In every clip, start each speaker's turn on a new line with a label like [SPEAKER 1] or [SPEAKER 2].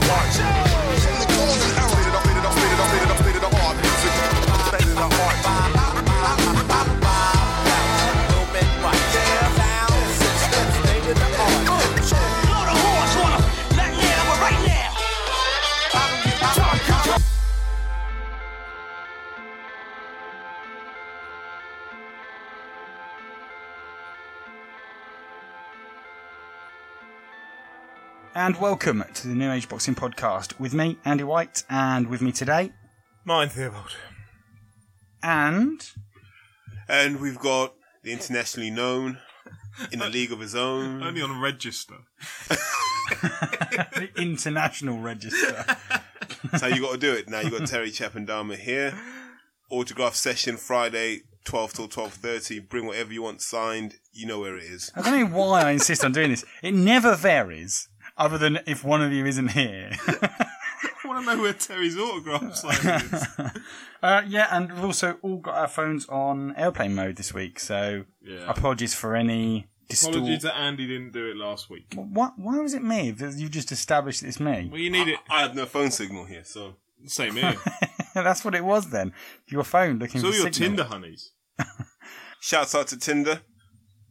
[SPEAKER 1] Lord
[SPEAKER 2] And welcome to the New Age Boxing Podcast with me, Andy White, and with me today,
[SPEAKER 3] Mine, Theobald.
[SPEAKER 2] and
[SPEAKER 3] And we've got the internationally known in a league of his own.
[SPEAKER 4] Only on register.
[SPEAKER 2] the International Register.
[SPEAKER 3] That's how you got to do it. Now you got Terry Chapandama here. Autograph session Friday, twelve till twelve thirty. Bring whatever you want signed. You know where it is.
[SPEAKER 2] I don't know why I insist on doing this. It never varies, other than if one of you isn't here.
[SPEAKER 4] I want to know where Terry's autograph sign is.
[SPEAKER 2] uh, yeah, and we've also all got our phones on airplane mode this week, so
[SPEAKER 4] Yeah.
[SPEAKER 2] apologies for any distort.
[SPEAKER 4] Apologies that Andy didn't do it last week.
[SPEAKER 2] What, why was it me? You just established it's me.
[SPEAKER 4] Well, you need it.
[SPEAKER 3] I have no phone signal here, so
[SPEAKER 4] Same here.
[SPEAKER 2] That's what it was then. Your phone looking
[SPEAKER 4] It's all
[SPEAKER 2] for
[SPEAKER 4] your
[SPEAKER 2] signal.
[SPEAKER 4] Tinder honeys
[SPEAKER 3] shouts out to Tinder.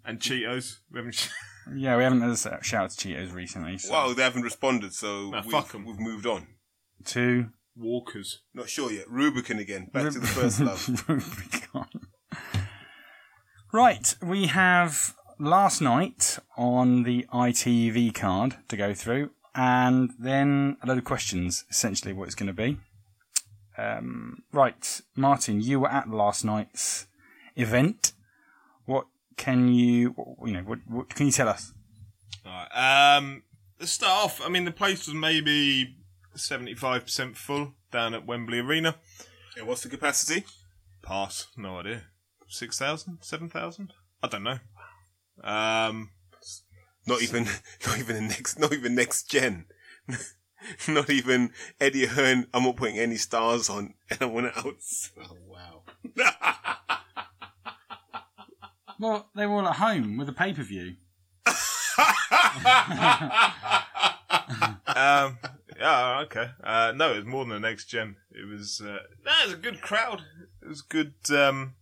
[SPEAKER 4] and Cheetos. We haven't-
[SPEAKER 2] Yeah, we haven't had a shout out to Cheetos recently. So.
[SPEAKER 3] Well, they haven't responded, so
[SPEAKER 4] Nah,
[SPEAKER 3] we've,
[SPEAKER 4] fuck 'em.
[SPEAKER 3] we've moved on.
[SPEAKER 2] Two.
[SPEAKER 4] Walkers.
[SPEAKER 3] Not sure yet. Rubicon again. Back to the first love.
[SPEAKER 2] Rubicon. Right, we have last night on the ITV card to go through, and then a load of questions, essentially what it's going to be. Um, right, Martin, you were at last night's event. What can you, you know, what, what can you tell us?
[SPEAKER 4] Alright, um, to start off, I mean, the place was maybe 75% full down at Wembley Arena.
[SPEAKER 3] Yeah, what's the capacity?
[SPEAKER 4] Pass, no idea. 6,000? 7,000? I don't know. Um,
[SPEAKER 3] Not even, not even the next, not even next gen. not even Eddie Hearn. I'm not putting any stars on, and I want it out. Oh wow!
[SPEAKER 2] Well, they were all at home with a pay per view.
[SPEAKER 4] um, yeah, okay. Uh, no, it was more than the next gen. It was, uh, it was a good crowd. It was good, um,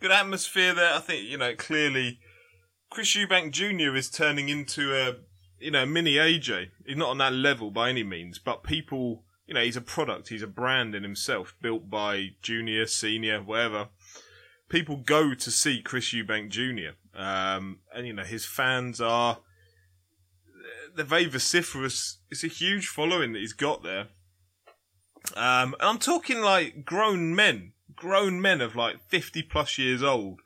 [SPEAKER 4] good atmosphere there. I think, you know, clearly Chris Eubank Jr. is turning into a, you know, mini AJ. He's not on that level by any means, but people, you know, he's a product. He's a brand in himself built by junior, senior, whatever. People go to see Chris Eubank Jr. Um, and you know, his fans are, they're very vociferous. It's a huge following that he's got there. Um, and I'm talking like grown men, grown men of like 50 plus years old.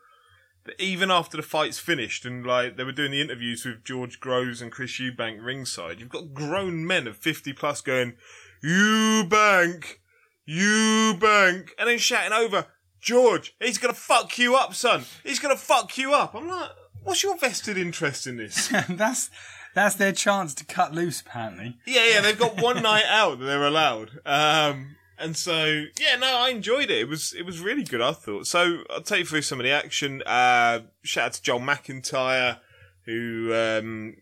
[SPEAKER 4] That even after the fight's finished and like they were doing the interviews with George Groves and Chris Eubank ringside, you've got grown men of 50 plus going, Eubank, Eubank, and then shouting over, George, he's gonna fuck you up, son. He's gonna fuck you up. I'm like, what's your vested interest in this?
[SPEAKER 2] that's that's their chance to cut loose, apparently.
[SPEAKER 4] Yeah, yeah, they've got one night out that they're allowed. Um, and so, yeah, no, I enjoyed it. It was, it was really good, I thought. So, I'll take you through some of the action. Uh, shout out to Joel McIntyre, who, um,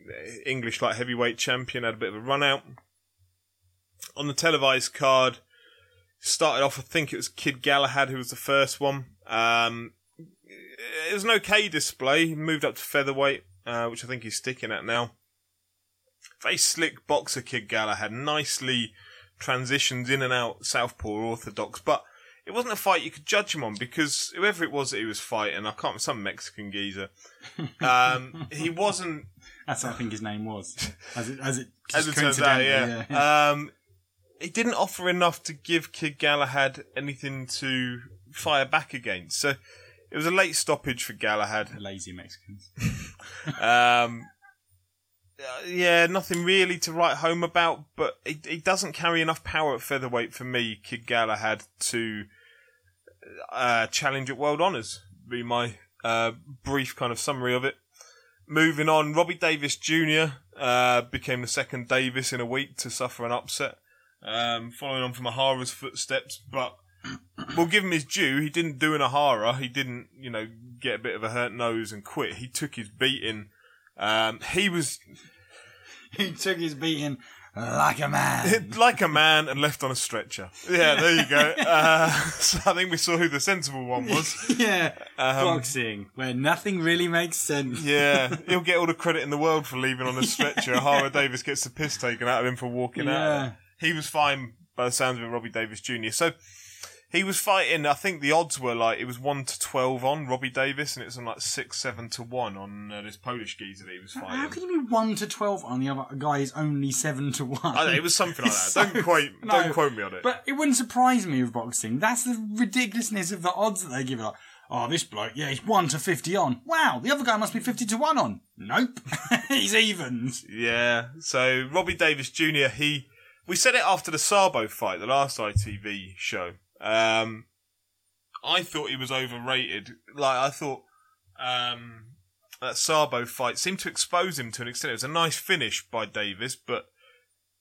[SPEAKER 4] English light heavyweight champion, had a bit of a run out. On the televised card, started off, I think it was Kid Galahad who was the first one. Um, it was an okay display. He moved up to featherweight, uh, which I think he's sticking at now very slick boxer kid Galahad, nicely transitions in and out southpaw orthodox, but it wasn't a fight you could judge him on because whoever it was that he was fighting, I can't some Mexican geezer. Um, he wasn't
[SPEAKER 2] That's what I think his name was. As it, as it,
[SPEAKER 4] as it turns out,
[SPEAKER 2] coincidentally,
[SPEAKER 4] yeah. Um, he didn't offer enough to give Kid Galahad anything to fire back against. So it was a late stoppage for Galahad.
[SPEAKER 2] Lazy Mexicans.
[SPEAKER 4] Um, uh, yeah, nothing really to write home about, but it, he doesn't carry enough power at featherweight for me, Kid Galahad, to uh, challenge at World Honours. Be my uh, brief kind of summary of it. Moving on, Robbie Davies Jr. Uh, became the second Davies in a week to suffer an upset, um, following on from Ohara's footsteps. But we'll give him his due. He didn't do an Ahara. He didn't, you know, get a bit of a hurt nose and quit. He took his beating Um, he was
[SPEAKER 2] He took his beating like a man.
[SPEAKER 4] like a man and left on a stretcher. Yeah, there you go. Uh, so I think we saw who the sensible one was.
[SPEAKER 2] yeah.
[SPEAKER 4] Um,
[SPEAKER 2] Boxing, where nothing really makes sense.
[SPEAKER 4] Yeah, he'll get all the credit in the world for leaving on a stretcher. Hara Davies gets the piss taken out of him for walking
[SPEAKER 2] Yeah.
[SPEAKER 4] out. He was fine by the sounds of it, Robbie Davies Jr. So he was fighting. I think the odds were like it was one to twelve on Robbie Davies, and it was on like six, seven to one on uh, this Polish geezer that he was fighting.
[SPEAKER 2] How can you be one to twelve on the other guy is only seven to one?
[SPEAKER 4] I know, it was something like that.
[SPEAKER 2] It's
[SPEAKER 4] Don't quote,
[SPEAKER 2] no,
[SPEAKER 4] don't quote me on it.
[SPEAKER 2] But it wouldn't surprise me with boxing. That's the ridiculousness of the odds that they give it. Like, oh, this bloke, yeah, he's one to fifty on. Wow, the other guy must be fifty to one on. Nope, he's evens.
[SPEAKER 4] Yeah. So Robbie Davies Jr. He we said it after the Sabo fight, the last ITV show. Um, I thought he was overrated. Like I thought um, that Sabo fight seemed to expose him to an extent. It was a nice finish by Davies, but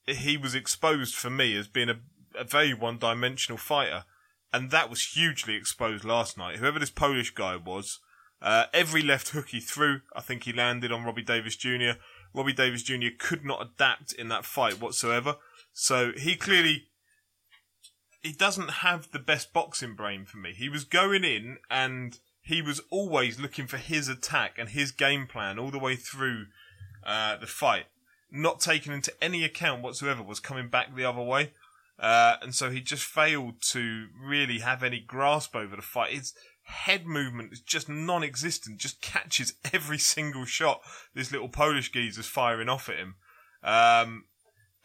[SPEAKER 4] he was exposed for me as being a, a very one-dimensional fighter, and that was hugely exposed last night. Whoever this Polish guy was. Uh, every left hook he threw, I think he landed on Robbie Davies Jr. Robbie Davies Jr. could not adapt in that fight whatsoever. So he clearly he doesn't have the best boxing brain for me. He was going in and he was always looking for his attack and his game plan all the way through uh, the fight, not taking into any account whatsoever was coming back the other way. Uh, and so he just failed to really have any grasp over the fight. His head movement is just non-existent. Just catches every single shot this little Polish geezer's firing off at him. Um,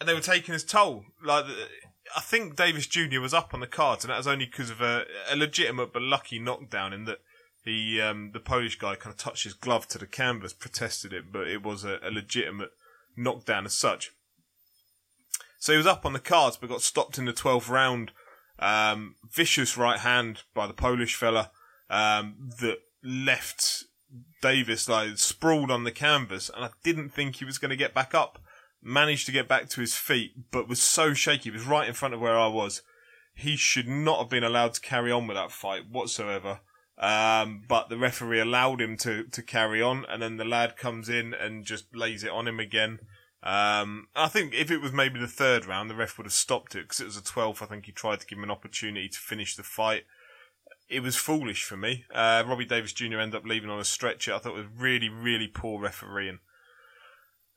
[SPEAKER 4] and they were taking his toll. Like I think Davies Jr. was up on the cards, and that was only because of a, a legitimate but lucky knockdown in that he, um, the Polish guy, kind of touched his glove to the canvas, protested it, but it was a, a legitimate knockdown as such. So he was up on the cards, but got stopped in the twelfth round. Um, vicious right hand by the Polish fella um, that left Davies like sprawled on the canvas, and I didn't think he was going to get back up. Managed to get back to his feet, but was so shaky. He was right in front of where I was. He should not have been allowed to carry on with that fight whatsoever. Um, but the referee allowed him to, to carry on, and then the lad comes in and just lays it on him again. Um, I think if it was maybe the third round, the ref would have stopped it because it was a 12th. I think he tried to give him an opportunity to finish the fight. It was foolish for me. Uh, Robbie Davies Jr. ended up leaving on a stretcher. I thought it was really, really poor refereeing.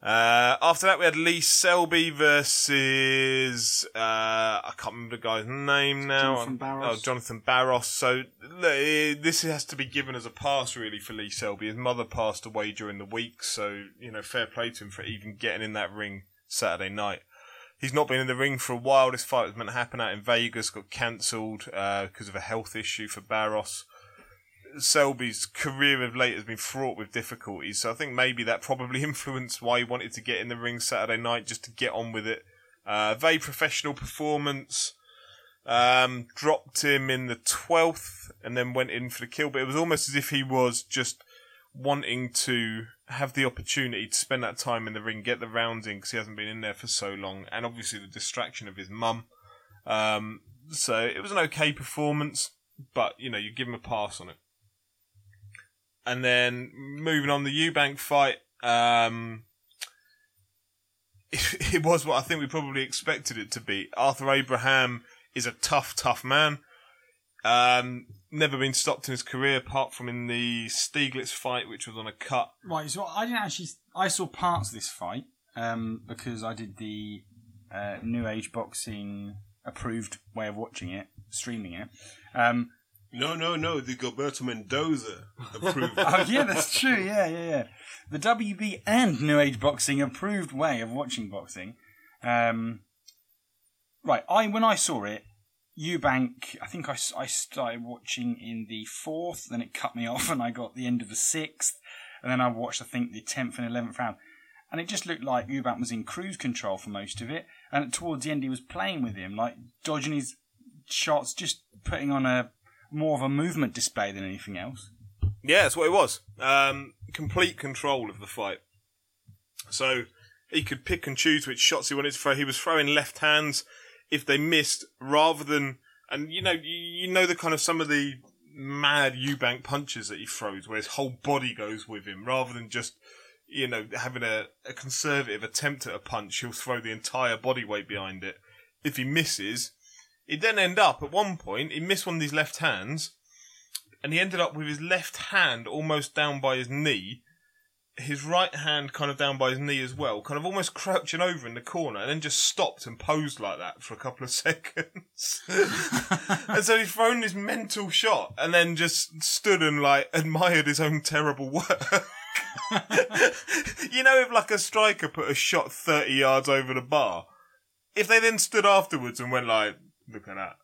[SPEAKER 4] Uh, after that, we had Lee Selby versus uh, I can't remember the guy's name now.
[SPEAKER 2] Jonathan Barros.
[SPEAKER 4] Oh, Jonathan Barros. So this has to be given as a pass, really, for Lee Selby. His mother passed away during the week, so you know, fair play to him for even getting in that ring Saturday night. He's not been in the ring for a while. This fight was meant to happen out in Vegas, got cancelled uh, because of a health issue for Barros. Selby's career of late has been fraught with difficulties, so I think maybe that probably influenced why he wanted to get in the ring Saturday night just to get on with it. Uh, very professional performance. Um, dropped him in the 12th and then went in for the kill, but it was almost as if he was just wanting to have the opportunity to spend that time in the ring, get the rounds in because he hasn't been in there for so long, and obviously the distraction of his mum. Um, so it was an okay performance, but you know, you give him a pass on it. And then moving on the Eubank fight, um, it, it was what I think we probably expected it to be. Arthur Abraham is a tough, tough man. Um, never been stopped in his career apart from in the Stieglitz fight, which was on a cut.
[SPEAKER 2] Right, so I didn't actually. I saw parts of this fight um, because I did the uh, New Age Boxing approved way of watching it, streaming it. Um,
[SPEAKER 3] No, no, no. The Gilberto Mendoza approved.
[SPEAKER 2] oh yeah, that's true. Yeah, yeah, yeah. The WB and New Age Boxing approved way of watching boxing. Um, right, I when I saw it, Eubank. I think I started watching in the fourth, then it cut me off, and I got the end of the sixth, and then I watched I think the tenth and eleventh round, and it just looked like Eubank was in cruise control for most of it, and towards the end he was playing with him, like dodging his shots, just putting on a more of a movement display than anything else.
[SPEAKER 4] Yeah, that's what it was. Um, complete control of the fight. So he could pick and choose which shots he wanted to throw. He was throwing left hands if they missed, rather than and you know you, know the kind of some of the mad Eubank punches that he throws, where his whole body goes with him, rather than just you know, having a, a conservative attempt at a punch, he'll throw the entire body weight behind it. If he misses, he'd then end up at one point, he missed one of these left hands, and he ended up with his left hand almost down by his knee, his right hand kind of down by his knee as well, kind of almost crouching over in the corner, and then just stopped and posed like that for a couple of seconds. and so he's thrown this mental shot, and then just stood and like admired his own terrible work. you know, if like a striker put a shot 30 yards over the bar, if they then stood afterwards and went like, look at that.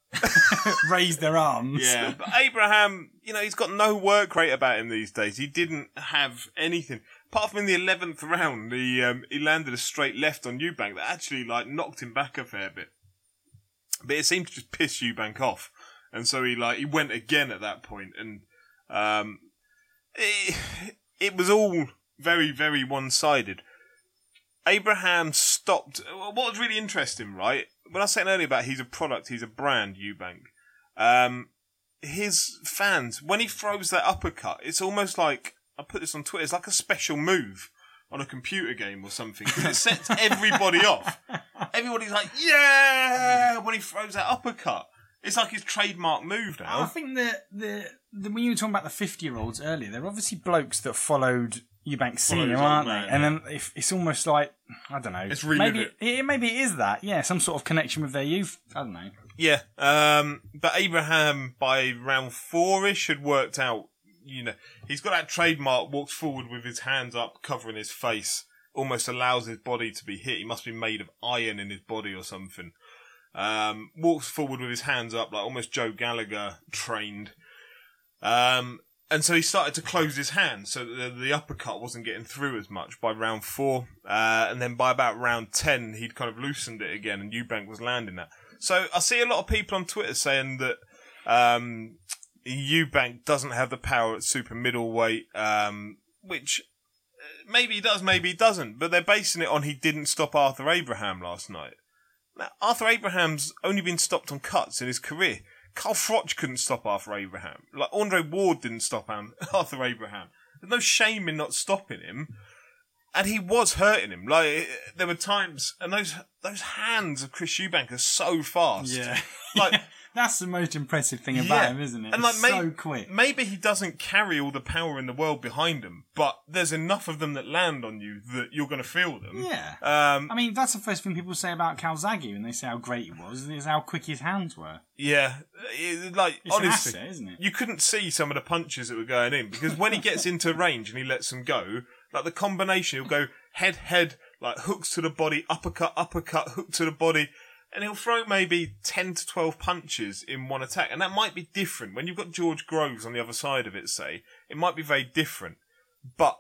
[SPEAKER 2] Raise their arms.
[SPEAKER 4] Yeah, but Abraham, you know, he's got no work rate about him these days. He didn't have anything. Apart from in the 11th round, he, um, he landed a straight left on Eubank that actually, like, knocked him back a fair bit. But it seemed to just piss Eubank off. And so he, like, he went again at that point and, um, it, it was all very, very one-sided. Abraham stopped. What was really interesting, right? When I was saying earlier about he's a product, he's a brand, Eubank. Um, his fans, when he throws that uppercut, it's almost like I put this on Twitter. It's like a special move on a computer game or something. it sets everybody off. Everybody's like, "Yeah!" when he throws that uppercut. It's like his trademark move
[SPEAKER 2] I think that the, the when you were talking about the fifty year olds earlier, they're obviously blokes that followed Eubank Senior, aren't
[SPEAKER 4] man,
[SPEAKER 2] they? And then if, it's almost like I don't know.
[SPEAKER 4] It's
[SPEAKER 2] maybe it. maybe it is that. Yeah, some sort of connection with their youth. I don't know.
[SPEAKER 4] Yeah, um, but Abraham by round four-ish had worked out. You know, he's got that trademark. Walks forward with his hands up, covering his face. Almost allows his body to be hit. He must be made of iron in his body or something. Um, walks forward with his hands up, like almost Joe Gallagher trained. Um, and so he started to close his hand so the, the uppercut wasn't getting through as much by round four. Uh, and then by about round 10, he'd kind of loosened it again and Eubank was landing that. So I see a lot of people on Twitter saying that, um, Eubank doesn't have the power at super middleweight, um, which uh, maybe he does, maybe he doesn't, but they're basing it on he didn't stop Arthur Abraham last night. Now, Arthur Abraham's only been stopped on cuts in his career. Carl Froch couldn't stop Arthur Abraham. Like Andre Ward didn't stop Arthur Abraham. There's no shame in not stopping him. And he was hurting him. Like there were times, and those those hands of Chris Eubank are so fast. Yeah, like
[SPEAKER 2] that's the most impressive thing about
[SPEAKER 4] Yeah.
[SPEAKER 2] him, isn't it?
[SPEAKER 4] And
[SPEAKER 2] It's
[SPEAKER 4] like,
[SPEAKER 2] so quick.
[SPEAKER 4] maybe he doesn't carry all the power in the world behind him, but there's enough of them that land on you that you're going to feel them.
[SPEAKER 2] Yeah.
[SPEAKER 4] Um,
[SPEAKER 2] I mean, that's the first thing people say about Calzaghe when they say how great he was, is how quick his hands were.
[SPEAKER 4] yeah. It- like
[SPEAKER 2] It's an
[SPEAKER 4] honestly,
[SPEAKER 2] asset, isn't it?
[SPEAKER 4] you couldn't see some of the punches that were going in because when he gets into range and he lets them go, like the combination, he'll go head, head, like hooks to the body, uppercut, uppercut, hook to the body, and he'll throw maybe 10 to 12 punches in one attack. And that might be different. When you've got George Groves on the other side of it, say, it might be very different. But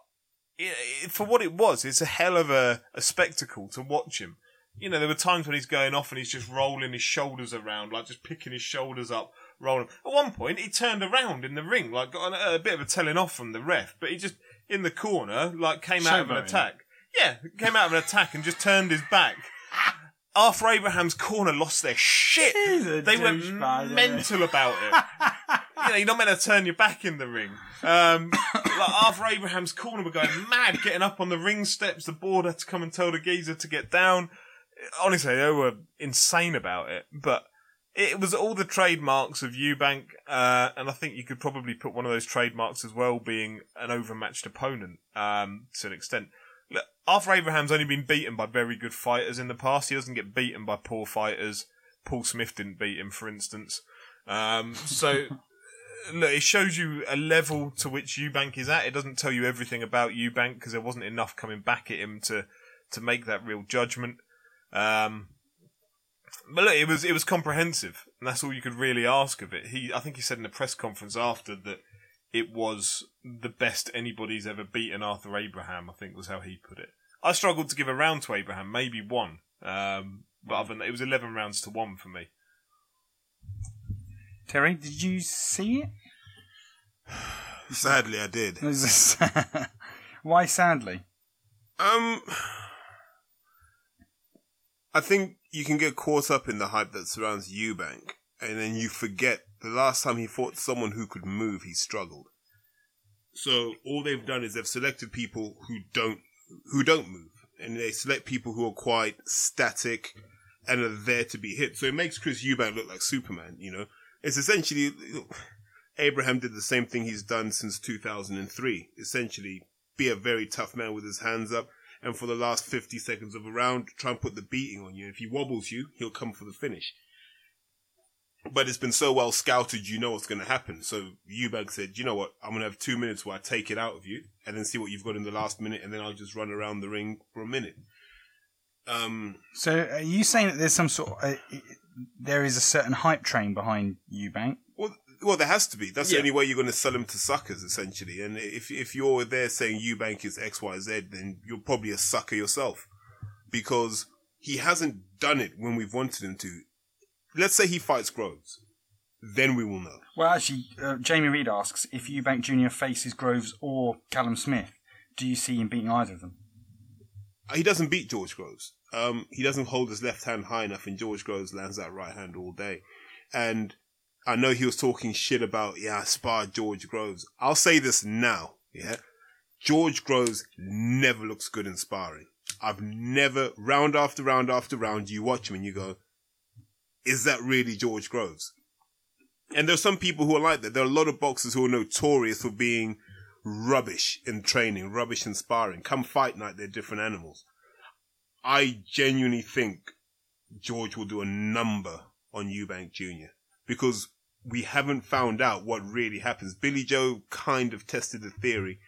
[SPEAKER 4] it, it- for what it was, it's a hell of a, a spectacle to watch him. You know, there were times when he's going off and he's just rolling his shoulders around, like just picking his shoulders up, rolling. At one point, he turned around in the ring, like got a, a bit of a telling off from the ref, but he just, in the corner, like came out of an attack. Yeah, came out of an attack and just turned his back. Arthur Abraham's corner lost their shit. They went
[SPEAKER 2] douchebag,
[SPEAKER 4] mental about it. you know, you're not meant to turn your back in the ring. Um, like Arthur Abraham's corner were going mad, getting up on the ring steps. The board had to come and tell the geezer to get down. Honestly, they were insane about it. But it was all the trademarks of Eubank, uh, and I think you could probably put one of those trademarks as well being an overmatched opponent um, to an extent. Look, Arthur Abraham's only been beaten by very good fighters in the past. He doesn't get beaten by poor fighters. Paul Smith didn't beat him, for instance. Um, so, look, it shows you a level to which Eubank is at. It doesn't tell you everything about Eubank because there wasn't enough coming back at him to to make that real judgment. Um, but look, it was it was comprehensive, and that's all you could really ask of it. He, I think he said in the press conference after that it was the best anybody's ever beaten Arthur Abraham. I think was how he put it. I struggled to give a round to Abraham, maybe one, um, but other than that, it was eleven rounds to one for me.
[SPEAKER 2] Terry, did you see it?
[SPEAKER 3] Sadly, I did.
[SPEAKER 2] Why sadly?
[SPEAKER 3] Um, I think you can get caught up in the hype that surrounds Eubank, and then you forget the last time he fought someone who could move, he struggled. So all they've done is they've selected people who don't who don't move, and they select people who are quite static and are there to be hit. So it makes Chris Eubank look like Superman. You know, it's essentially Abraham did the same thing he's done since 2003. Essentially, be a very tough man with his hands up, and for the last 50 seconds of a round, try and put the beating on you. If he wobbles you, he'll come for the finish. But it's been so well scouted, you know what's going to happen. So Eubank said, you know what, I'm going to have two minutes where I take it out of you, and then see what you've got in the last minute, and then I'll just run around the ring for a minute. Um,
[SPEAKER 2] So are you saying that there's some sort of, uh, there is a certain hype train behind Eubank?
[SPEAKER 3] Well, well, there has to be. That's
[SPEAKER 4] Yeah.
[SPEAKER 3] the only way you're going to sell them to suckers, essentially. And if if you're there saying Eubank is X Y Z, then you're probably a sucker yourself, because he hasn't done it when we've wanted him to. Let's say he fights Groves, then we will know.
[SPEAKER 2] Well, actually, uh, Jamie Reed asks if Eubank Jr. faces Groves or Callum Smith, do you see him beating either of them?
[SPEAKER 3] He doesn't beat George Groves. Um, he doesn't hold his left hand high enough, and George Groves lands that right hand all day. And I know he was talking shit about, yeah, I sparred George Groves. I'll say this now, yeah. George Groves never looks good in sparring. I've never, round after round after round, you watch him and you go, is that really George Groves? And there are some people who are like that. There are a lot of boxers who are notorious for being rubbish in training, rubbish in sparring. Come fight night, they're different animals. I genuinely think George will do a number on Eubank Jr. because we haven't found out what really happens. Billy Joe kind of tested the theory,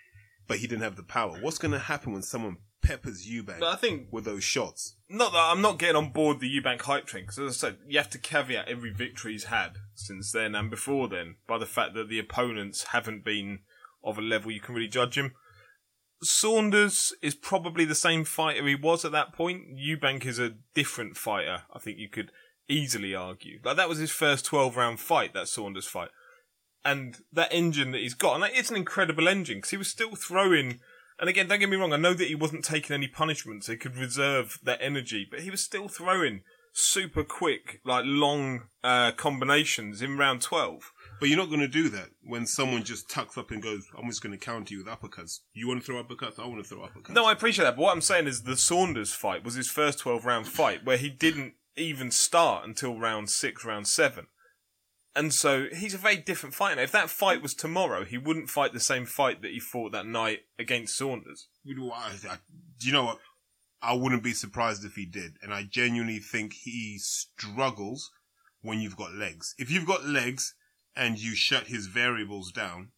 [SPEAKER 3] but he didn't have the power. What's going to happen when someone peppers Eubank
[SPEAKER 4] But I think
[SPEAKER 3] with those shots?
[SPEAKER 4] not that I'm not getting on board the Eubank hype train because, as I said, you have to caveat every victory he's had since then and before then by the fact that the opponents haven't been of a level you can really judge him. Saunders is probably the same fighter he was at that point. Eubank is a different fighter. I think you could easily argue. Like that was his first 12 round fight, that Saunders fight. And that engine that he's got, and it's an incredible engine because he was still throwing. And again, don't get me wrong, I know that he wasn't taking any punishment, so he could reserve that energy, but he was still throwing super quick, like long uh, combinations in round 12.
[SPEAKER 3] But you're not going to do that when someone just tucks up and goes, I'm just going to counter you with uppercuts. You want to throw uppercuts? I want to throw uppercuts.
[SPEAKER 4] No, I appreciate that, but what I'm saying is the Saunders fight was his first 12 round fight where he didn't even start until round six, round seven. And so he's a very different fighter. If that fight was tomorrow, he wouldn't fight the same fight that he fought that night against Saunders.
[SPEAKER 3] You know, I, I, do you know what? I wouldn't be surprised if he did. And I genuinely think he struggles when you've got legs. If you've got legs and you shut his variables down,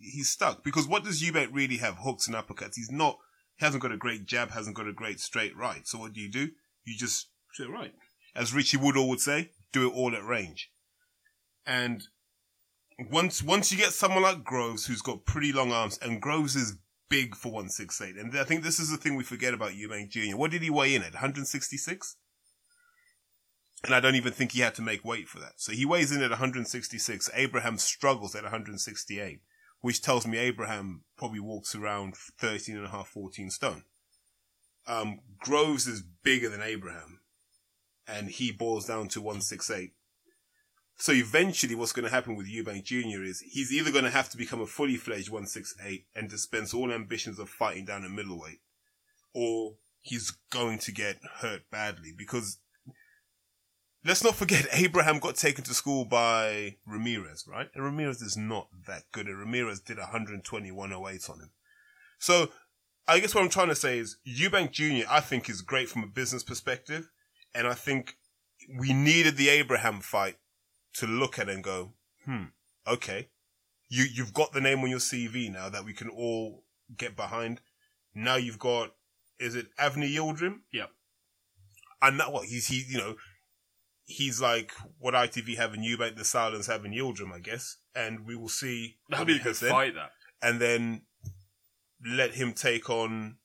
[SPEAKER 3] he's stuck. Because what does Eubank really have? Hooks and uppercuts. He's not, he hasn't got a great jab, hasn't got a great straight right. So what do you do? You just sit right. As Richie Woodall would say, do it all at range. And once once you get someone like Groves who's got pretty long arms, and Groves is big for 168, and I think this is the thing we forget about Eubank Jr. What did he weigh in at? 166? And I don't even think he had to make weight for that. So he weighs in at 166. Abraham struggles at 168, which tells me Abraham probably walks around 13 and a half, 14 stone. Um, Groves is bigger than Abraham, and he boils down to 168. So eventually what's going to happen with Eubank Jr. is he's either going to have to become a fully fledged 168 and dispense all ambitions of fighting down a middleweight, or he's going to get hurt badly because let's not forget Abraham got taken to school by Ramirez, right? And Ramirez is not that good. And Ramirez did 120, 108 on him. So I guess what I'm trying to say is Eubank Jr. I think is great from a business perspective. And I think we needed the Abraham fight to look at and go, hmm, okay. You, you've got the name on your CV now that we can all get behind. Now you've got, is it Avni Yildirim?
[SPEAKER 4] Yep.
[SPEAKER 3] And that what he's, he, you know, he's like what ITV have in Eubank, the Sauerlands have in Yildirim, I guess. And we will see
[SPEAKER 4] That'd be a good fight, that.
[SPEAKER 3] And then let him take on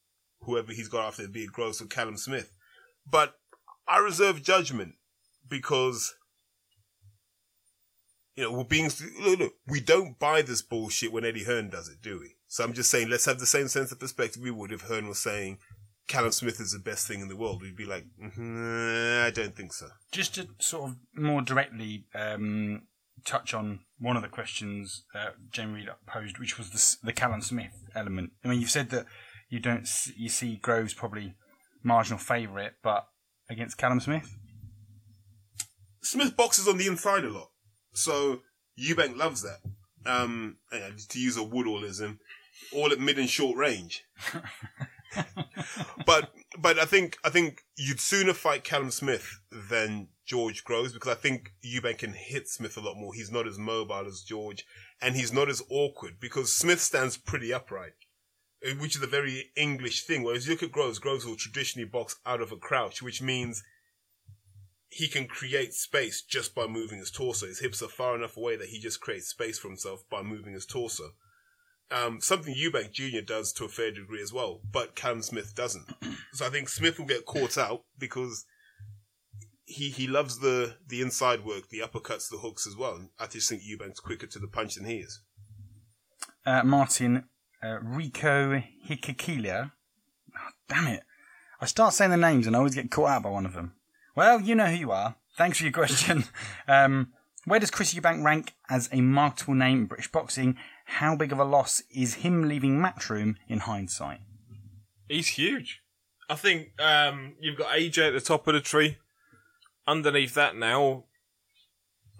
[SPEAKER 3] whoever he's got after, be it Groves or Callum Smith. But I reserve judgment because you know, we're being, look, look, we don't buy this bullshit when Eddie Hearn does it, do we? So I'm just saying, let's have the same sense of perspective we would if Hearn was saying Callum Smith is the best thing in the world. We'd be like, mm, I don't think so.
[SPEAKER 2] Just to sort of more directly um, touch on one of the questions uh, Jamie Reed posed, which was the, the Callum Smith element. I mean, you've said that you don't s- you see Groves probably marginal favourite, but against Callum Smith.
[SPEAKER 3] Smith boxes on the inside a lot, so Eubank loves that. Um, to use a Woodallism, all at mid and short range. but but I think I think you'd sooner fight Callum Smith than George Groves because I think Eubank can hit Smith a lot more. He's not as mobile as George, and he's not as awkward because Smith stands pretty upright, eh, which is a very English thing. Whereas you look at Groves, Groves will traditionally box out of a crouch, which means he can create space just by moving his torso. His hips are far enough away that he just creates space for himself by moving his torso. Um, something Eubank Jr. does to a fair degree as well, but Cam Smith doesn't. So I think Smith will get caught out because he he loves the the inside work, the uppercuts, the hooks as well. I just think Eubank's quicker to the punch than he is.
[SPEAKER 2] Uh, Martin uh, Rico Hikakilia. Oh, damn it. I start saying the names and I always get caught out by one of them. Well, you know who you are. Thanks for your question. um, where does Chris Eubank rank as a marketable name in British boxing? How big of a loss is him leaving Matchroom in hindsight?
[SPEAKER 4] He's huge. I think um, you've got AJ at the top of the tree. Underneath that now,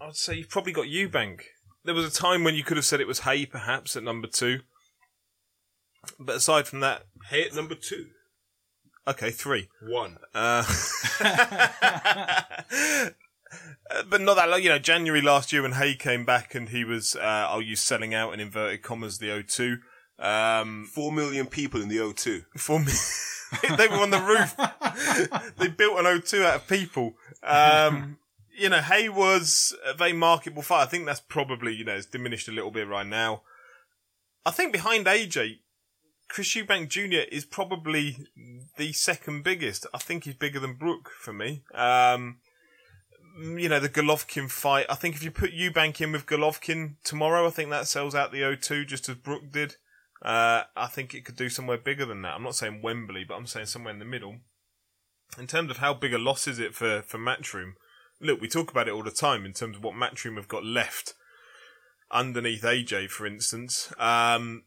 [SPEAKER 4] I'd say you've probably got Eubank. There was a time when you could have said it was Haye, perhaps, at number two. But aside from that,
[SPEAKER 3] Haye at number two,
[SPEAKER 4] okay, three.
[SPEAKER 3] one.
[SPEAKER 4] Uh, but not that long. You know, January last year when Haye came back and he was, uh, I'll use selling out in inverted commas the O2. Um,
[SPEAKER 3] Four million people in the O2.
[SPEAKER 4] for me, they were on the roof. they built an O2 out of people. Um, you know, Haye was a very marketable fight. I think that's probably, you know, it's diminished a little bit right now. I think behind AJ, Chris Eubank Jr. is probably the second biggest. I think he's bigger than Brook for me. Um, you know, the Golovkin fight. I think if you put Eubank in with Golovkin tomorrow, I think that sells out the O2 just as Brook did. Uh, I think it could do somewhere bigger than that. I'm not saying Wembley, but I'm saying somewhere in the middle. In terms of how big a loss is it for, for Matchroom, look, we talk about it all the time in terms of what Matchroom have got left underneath AJ, for instance. Um,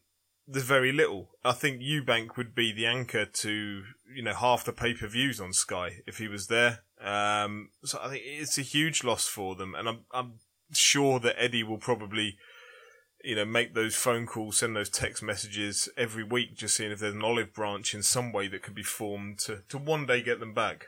[SPEAKER 4] there's very little. I think Eubank would be the anchor to, you know, half the pay-per-views on Sky if he was there. Um, so I think it's a huge loss for them, and I'm, I'm sure that Eddie will probably, you know, make those phone calls, send those text messages every week, just seeing if there's an olive branch in some way that could be formed to, to one day get them back.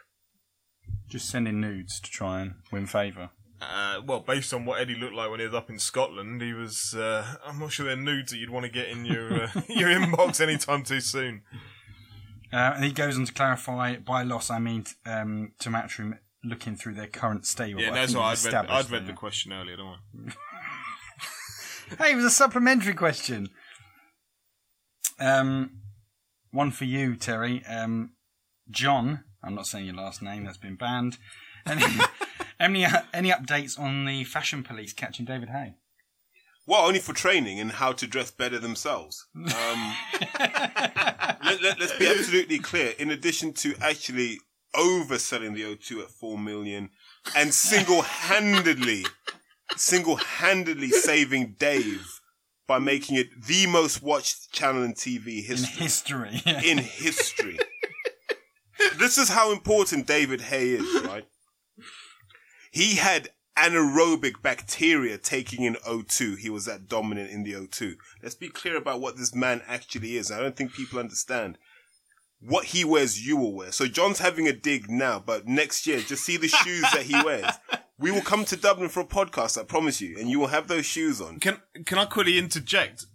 [SPEAKER 2] Just sending nudes to try and win favour.
[SPEAKER 4] Uh, well, based on what Eddie looked like when he was up in Scotland, he was. Uh, I'm not sure they're nudes that you'd want to get in your uh, your inbox anytime too soon.
[SPEAKER 2] Uh, and he goes on to clarify by loss, I mean um, to Matchroom looking through their current stable.
[SPEAKER 4] Yeah, that's what I'd read. I'd read the question earlier, don't I?
[SPEAKER 2] Hey, it was a supplementary question. Um, one for you, Terry. Um, John, I'm not saying your last name, that's been banned. Any, any, any updates on the fashion police catching David Haye?
[SPEAKER 3] Well, only for training and how to dress better themselves. Um, let, let, us be absolutely clear. In addition to actually overselling the O2 at four million and single-handedly, single-handedly saving Dave by making it the most watched channel in TV history.
[SPEAKER 2] In
[SPEAKER 3] history.
[SPEAKER 2] history.
[SPEAKER 3] in history. this is how important David Haye is, right? He had anaerobic bacteria taking in O2. He was that dominant in the O2. Let's be clear about what this man actually is. I don't think people understand. What he wears, you will wear. So John's having a dig now, but next year, just see the shoes that he wears. We will come to Dublin for a podcast, I promise you, and you will have those shoes on.
[SPEAKER 4] Can Can I quickly interject?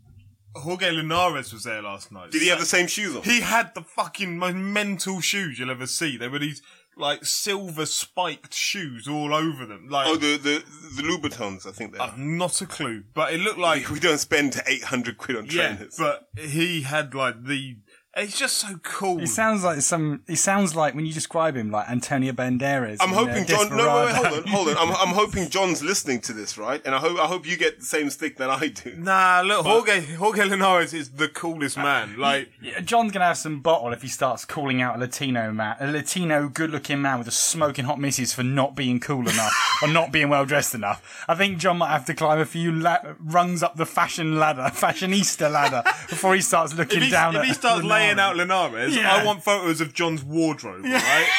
[SPEAKER 4] Jorge Linares was there last night.
[SPEAKER 3] Did he have the same shoes on?
[SPEAKER 4] He had the fucking most mental shoes you'll ever see. They were these like silver spiked shoes all over them. Like,
[SPEAKER 3] Oh, the, the, the Louboutins, I think they are.
[SPEAKER 4] I've not a clue, but it looked like
[SPEAKER 3] we don't spend 800 quid on
[SPEAKER 4] yeah.
[SPEAKER 3] trainers.
[SPEAKER 4] But he had like the. It's just so cool.
[SPEAKER 2] He sounds like some. He sounds like when you describe him, like Antonio Banderas.
[SPEAKER 3] I'm hoping
[SPEAKER 2] uh,
[SPEAKER 3] John. No, wait, wait, hold on, hold on. I'm, I'm hoping John's listening to this, right? And I hope I hope you get the same stick that I do.
[SPEAKER 4] Nah, look, Jorge Jorge Linares is the coolest man. Like,
[SPEAKER 2] Yeah, John's gonna have some bottle if he starts calling out a Latino man, a Latino good-looking man with a smoking hot missus for not being cool enough or not being well dressed enough. I think John might have to climb a few la- rungs up the fashion ladder, fashionista ladder, before he starts looking
[SPEAKER 4] if he,
[SPEAKER 2] down
[SPEAKER 4] if
[SPEAKER 2] at
[SPEAKER 4] he starts
[SPEAKER 2] the
[SPEAKER 4] laying laying out Linares,
[SPEAKER 2] Yeah.
[SPEAKER 4] I want photos of John's wardrobe, right?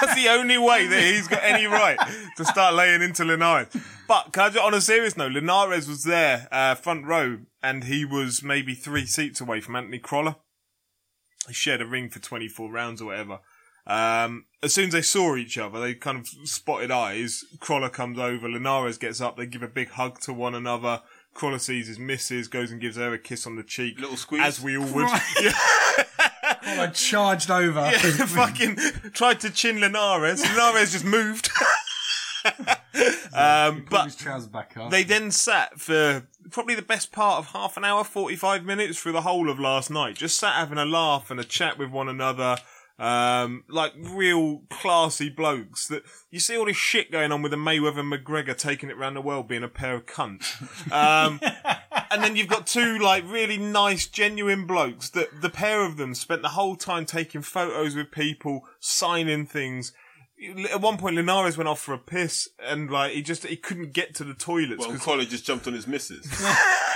[SPEAKER 4] That's the only way that he's got any right to start laying into Linares. But can I just, on a serious note, Linares was there, uh, front row, and he was maybe three seats away from Anthony Crolla. They shared a ring for 24 rounds or whatever. Um, as soon as they saw each other, they kind of spotted eyes. Crolla comes over, Linares gets up, they give a big hug to one another. Crolla sees his missus, goes and gives her a kiss on the cheek.
[SPEAKER 3] Little squeeze.
[SPEAKER 4] As we all would.
[SPEAKER 2] I charged over.
[SPEAKER 4] Yeah, fucking tried to chin Linares. Linares just moved. um, but they then sat for probably the best part of half an hour, 45 minutes through the whole of last night. Just sat having a laugh and a chat with one another. Um, like real classy blokes that you see all this shit going on with the Mayweather McGregor taking it around the world being a pair of cunts. Um, and then you've got two like really nice, genuine blokes that the pair of them spent the whole time taking photos with people, signing things. At one point, Linares went off for a piss, and like he just he couldn't get to the toilets
[SPEAKER 3] Well,
[SPEAKER 4] 'cause,
[SPEAKER 3] Colin just jumped on his missus.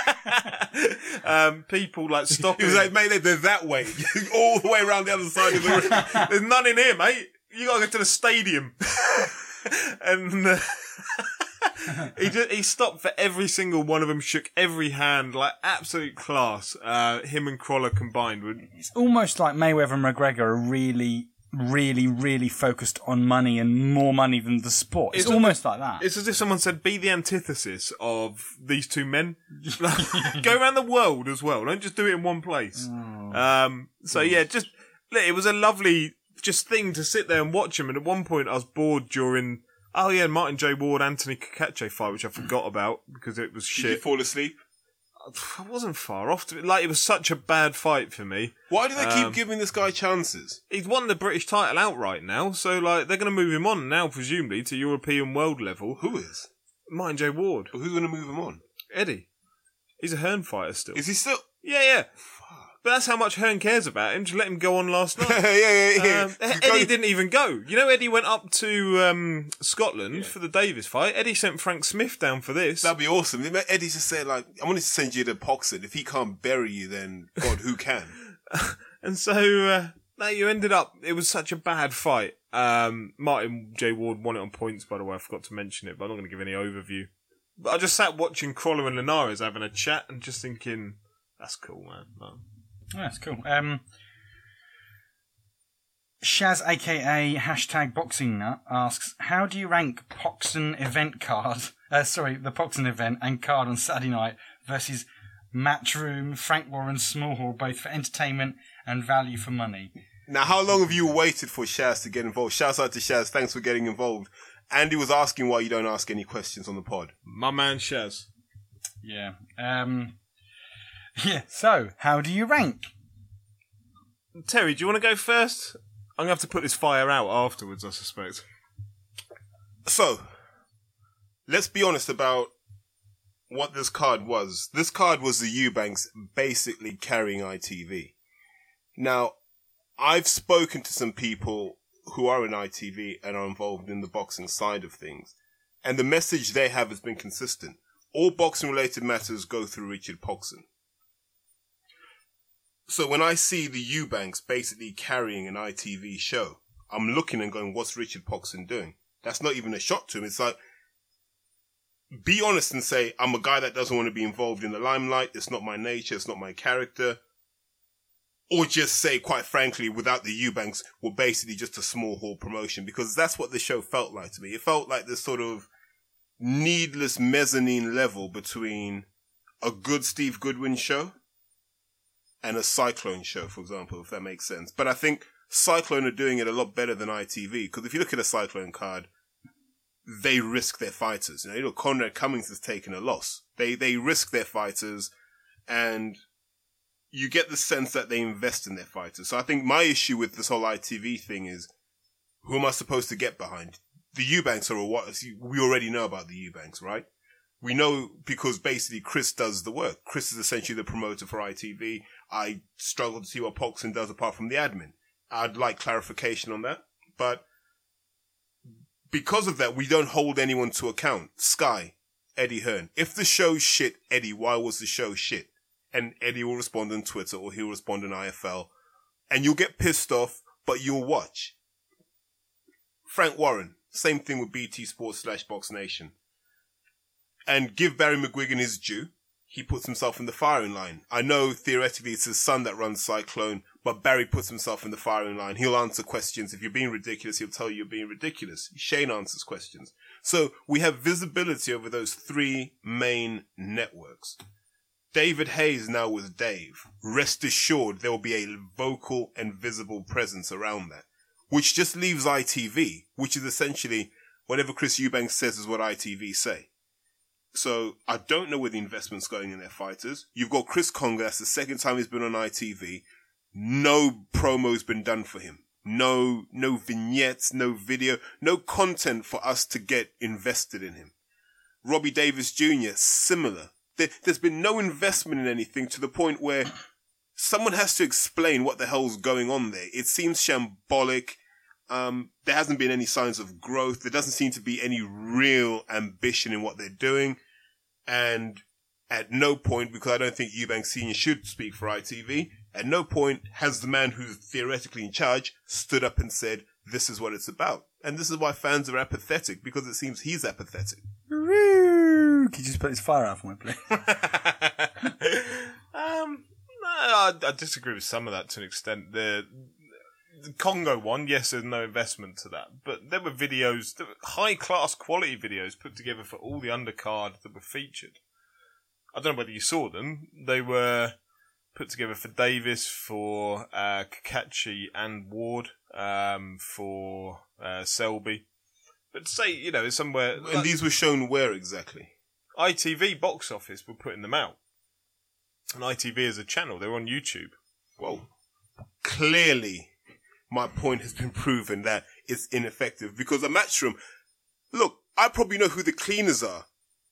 [SPEAKER 4] um, people like
[SPEAKER 3] he
[SPEAKER 4] stopping.
[SPEAKER 3] was like, mate, they're that way. All the way around the other side of the ring.
[SPEAKER 4] There's none in here, mate. You gotta go to the stadium. and uh, he just, he stopped for every single one of them, shook every hand, like absolute class. Uh, him and Crolla combined would.
[SPEAKER 2] It's almost like Mayweather and McGregor are really, really, really focused on money and more money than the sport. It's,
[SPEAKER 4] It's a-
[SPEAKER 2] almost like that.
[SPEAKER 4] It's as if someone said, "Be the antithesis of these two men. Go around the world as well. Don't just do it in one place." Um, so yeah, just it was a lovely just thing to sit there and watch him. And at one point, I was bored during. Oh yeah, Martin J. Ward, Anthony Cacace fight, which I forgot about because it was
[SPEAKER 3] Did you
[SPEAKER 4] shit.
[SPEAKER 3] fall asleep?
[SPEAKER 4] I wasn't far off. To, like it was such a bad fight for me.
[SPEAKER 3] Why do they keep
[SPEAKER 4] Um,
[SPEAKER 3] giving this guy chances?
[SPEAKER 4] He's won the British title outright now, so like they're going to move him on now, presumably to European world level.
[SPEAKER 3] Who is?
[SPEAKER 4] Martin J. Ward, But
[SPEAKER 3] Who's going to move him on?
[SPEAKER 4] Eddie. He's a Hearn fighter still.
[SPEAKER 3] Is he still?
[SPEAKER 4] Yeah, yeah. But that's how much Hearn cares about him. Just let him go on last night.
[SPEAKER 3] yeah, yeah, yeah.
[SPEAKER 4] Um, Eddie didn't even go. You know, Eddie went up to um, Scotland for the Davies fight. Eddie sent Frank Smith down for this.
[SPEAKER 3] That'd be awesome. Eddie just said, like, I wanted to send you to Poxon. If he can't bury you, then God, who can?
[SPEAKER 4] And so, uh, you ended up, it was such a bad fight. Um, Martin J. Ward won it on points, by the way. I forgot to mention it, but I'm not going to give any overview. But I just sat watching Crolla and Linares having a chat and just thinking, that's cool, man.
[SPEAKER 2] Oh, that's cool. Um, Shaz, aka hashtag Boxing Nut, asks, "How do you rank Poxon event card? Uh, sorry, the Poxon event and card on Saturday night versus Matchroom, Frank Warren, Small Hall, both for entertainment and value for money."
[SPEAKER 3] Now, how long have you waited for Shaz to get involved? Shouts out to Shaz. Thanks for getting involved. Andy was asking why you don't ask any questions on the pod.
[SPEAKER 4] My man Shaz.
[SPEAKER 2] Yeah. Um, yeah. So, how do you rank?
[SPEAKER 4] Terry, do you want to go first? I'm going to have to put this fire out afterwards, I suspect.
[SPEAKER 3] So, let's be honest about what this card was. This card was the Eubanks basically carrying ITV. Now, I've spoken to some people who are in ITV and are involved in the boxing side of things, and the message they have has been consistent. All boxing related matters go through Richard Poxon. So when I see the Eubanks basically carrying an ITV show, I'm looking and going, what's Richard Poxon doing? That's not even a shot to him. It's like, be honest and say, I'm a guy that doesn't want to be involved in the limelight. It's not my nature. It's not my character. Or just say, quite frankly, without the Eubanks, we're basically just a small hall promotion because that's what the show felt like to me. It felt like this sort of needless mezzanine level between a good Steve Goodwin show and a Cyclone show, for example, if that makes sense. But I think Cyclone are doing it a lot better than ITV because if you look at a Cyclone card, they risk their fighters. You know, Conrad Cummings has taken a loss. They they risk their fighters, and you get the sense that they invest in their fighters. So I think my issue with this whole ITV thing is, who am I supposed to get behind? The Eubanks are a what? We already know about the Eubanks, right? We know because basically Chris does the work. Chris is essentially the promoter for ITV. I struggle to see what Poxon does apart from the admin. I'd like clarification on that, but because of that, we don't hold anyone to account. Sky, Eddie Hearn. If the show's shit, Eddie, why was the show shit? And Eddie will respond on Twitter or he'll respond on IFL. and you'll get pissed off, but you'll watch. Frank Warren, same thing with BT Sports slash Box Nation. And give Barry McGuigan his due. He puts himself in the firing line. I know theoretically it's his son that runs Cyclone, but Barry puts himself in the firing line. He'll answer questions. If you're being ridiculous, he'll tell you you're being ridiculous. Shane answers questions. So we have visibility over those three main networks. David Haye's now with Dave. Rest assured there will be a vocal and visible presence around that, which just leaves ITV, which is essentially whatever Chris Eubanks says is what ITV say. So I don't know where the investment's going in their fighters. You've got Chris Conger. That's the second time he's been on ITV. No promo's been done for him. No, no vignettes, no video, no content for us to get invested in him. Robbie Davies Jr., similar. There, there's been no investment in anything to the point where someone has to explain what the hell's going on there. It seems shambolic. Um, there hasn't been any signs of growth. There doesn't seem to be any real ambition in what they're doing. And at no point, because I don't think Eubank Senior should speak for ITV, at no point has the man who's theoretically in charge stood up and said, this is what it's about. And this is why fans are apathetic, because it seems he's apathetic.
[SPEAKER 2] Woo! Could you just put his fire out for me, please?
[SPEAKER 4] um, no, I, I disagree with some of that to an extent. The, the Congo one, yes, there's no investment to that, but there were videos, there were high class quality videos put together for all the undercard that were featured. I don't know whether you saw them. They were put together for Davies, for uh, Cacace and Ward, um, for uh, Selby. But say, you know, somewhere
[SPEAKER 3] And
[SPEAKER 4] like
[SPEAKER 3] these were shown where exactly?
[SPEAKER 4] ITV box office were putting them out, and ITV is a channel. They're on YouTube.
[SPEAKER 3] Well, clearly my point has been proven that it's ineffective because a Matchroom, look, I probably know who the cleaners are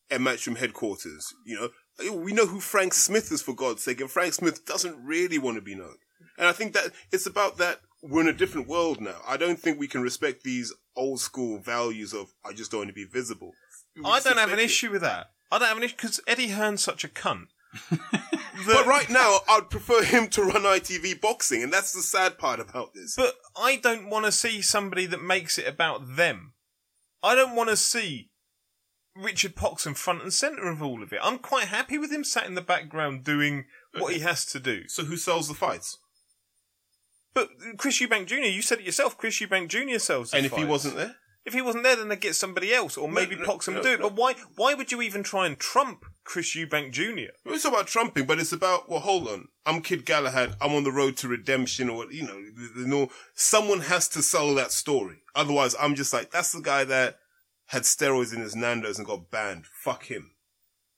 [SPEAKER 3] at Matchroom headquarters. You know, we know who Frank Smith is for God's sake, and Frank Smith doesn't really want to be known. And I think that it's about that we're in a different world now. I don't think we can respect these old school values of I just don't want to be visible. We
[SPEAKER 4] I don't have an
[SPEAKER 3] it.
[SPEAKER 4] issue with that. I don't have an issue because Eddie Hearn's such a cunt.
[SPEAKER 3] But right now, I'd prefer him to run ITV boxing, and that's the sad part about this.
[SPEAKER 4] But I don't want to see somebody that makes it about them. I don't want to see Richard Poxon front and centre of all of it. I'm quite happy with him sat in the background doing what he has to do.
[SPEAKER 3] so who sells the fights?
[SPEAKER 4] But Chris Eubank Jr., you said it yourself, Chris Eubank Jr. sells the fights.
[SPEAKER 3] And if he
[SPEAKER 4] fights.
[SPEAKER 3] wasn't there?
[SPEAKER 4] If he wasn't there, then they'd get somebody else, or maybe
[SPEAKER 3] no, no,
[SPEAKER 4] would do it.
[SPEAKER 3] no.
[SPEAKER 4] But why? Why would you even try and trump Chris Eubank Jr.?
[SPEAKER 3] It's about trumping, but it's about, well, hold on. I'm Kid Galahad. I'm on the road to redemption or, you know, the- the- no, someone has to sell that story. Otherwise, I'm just like, that's the guy that had steroids in his Nando's and got banned. Fuck him.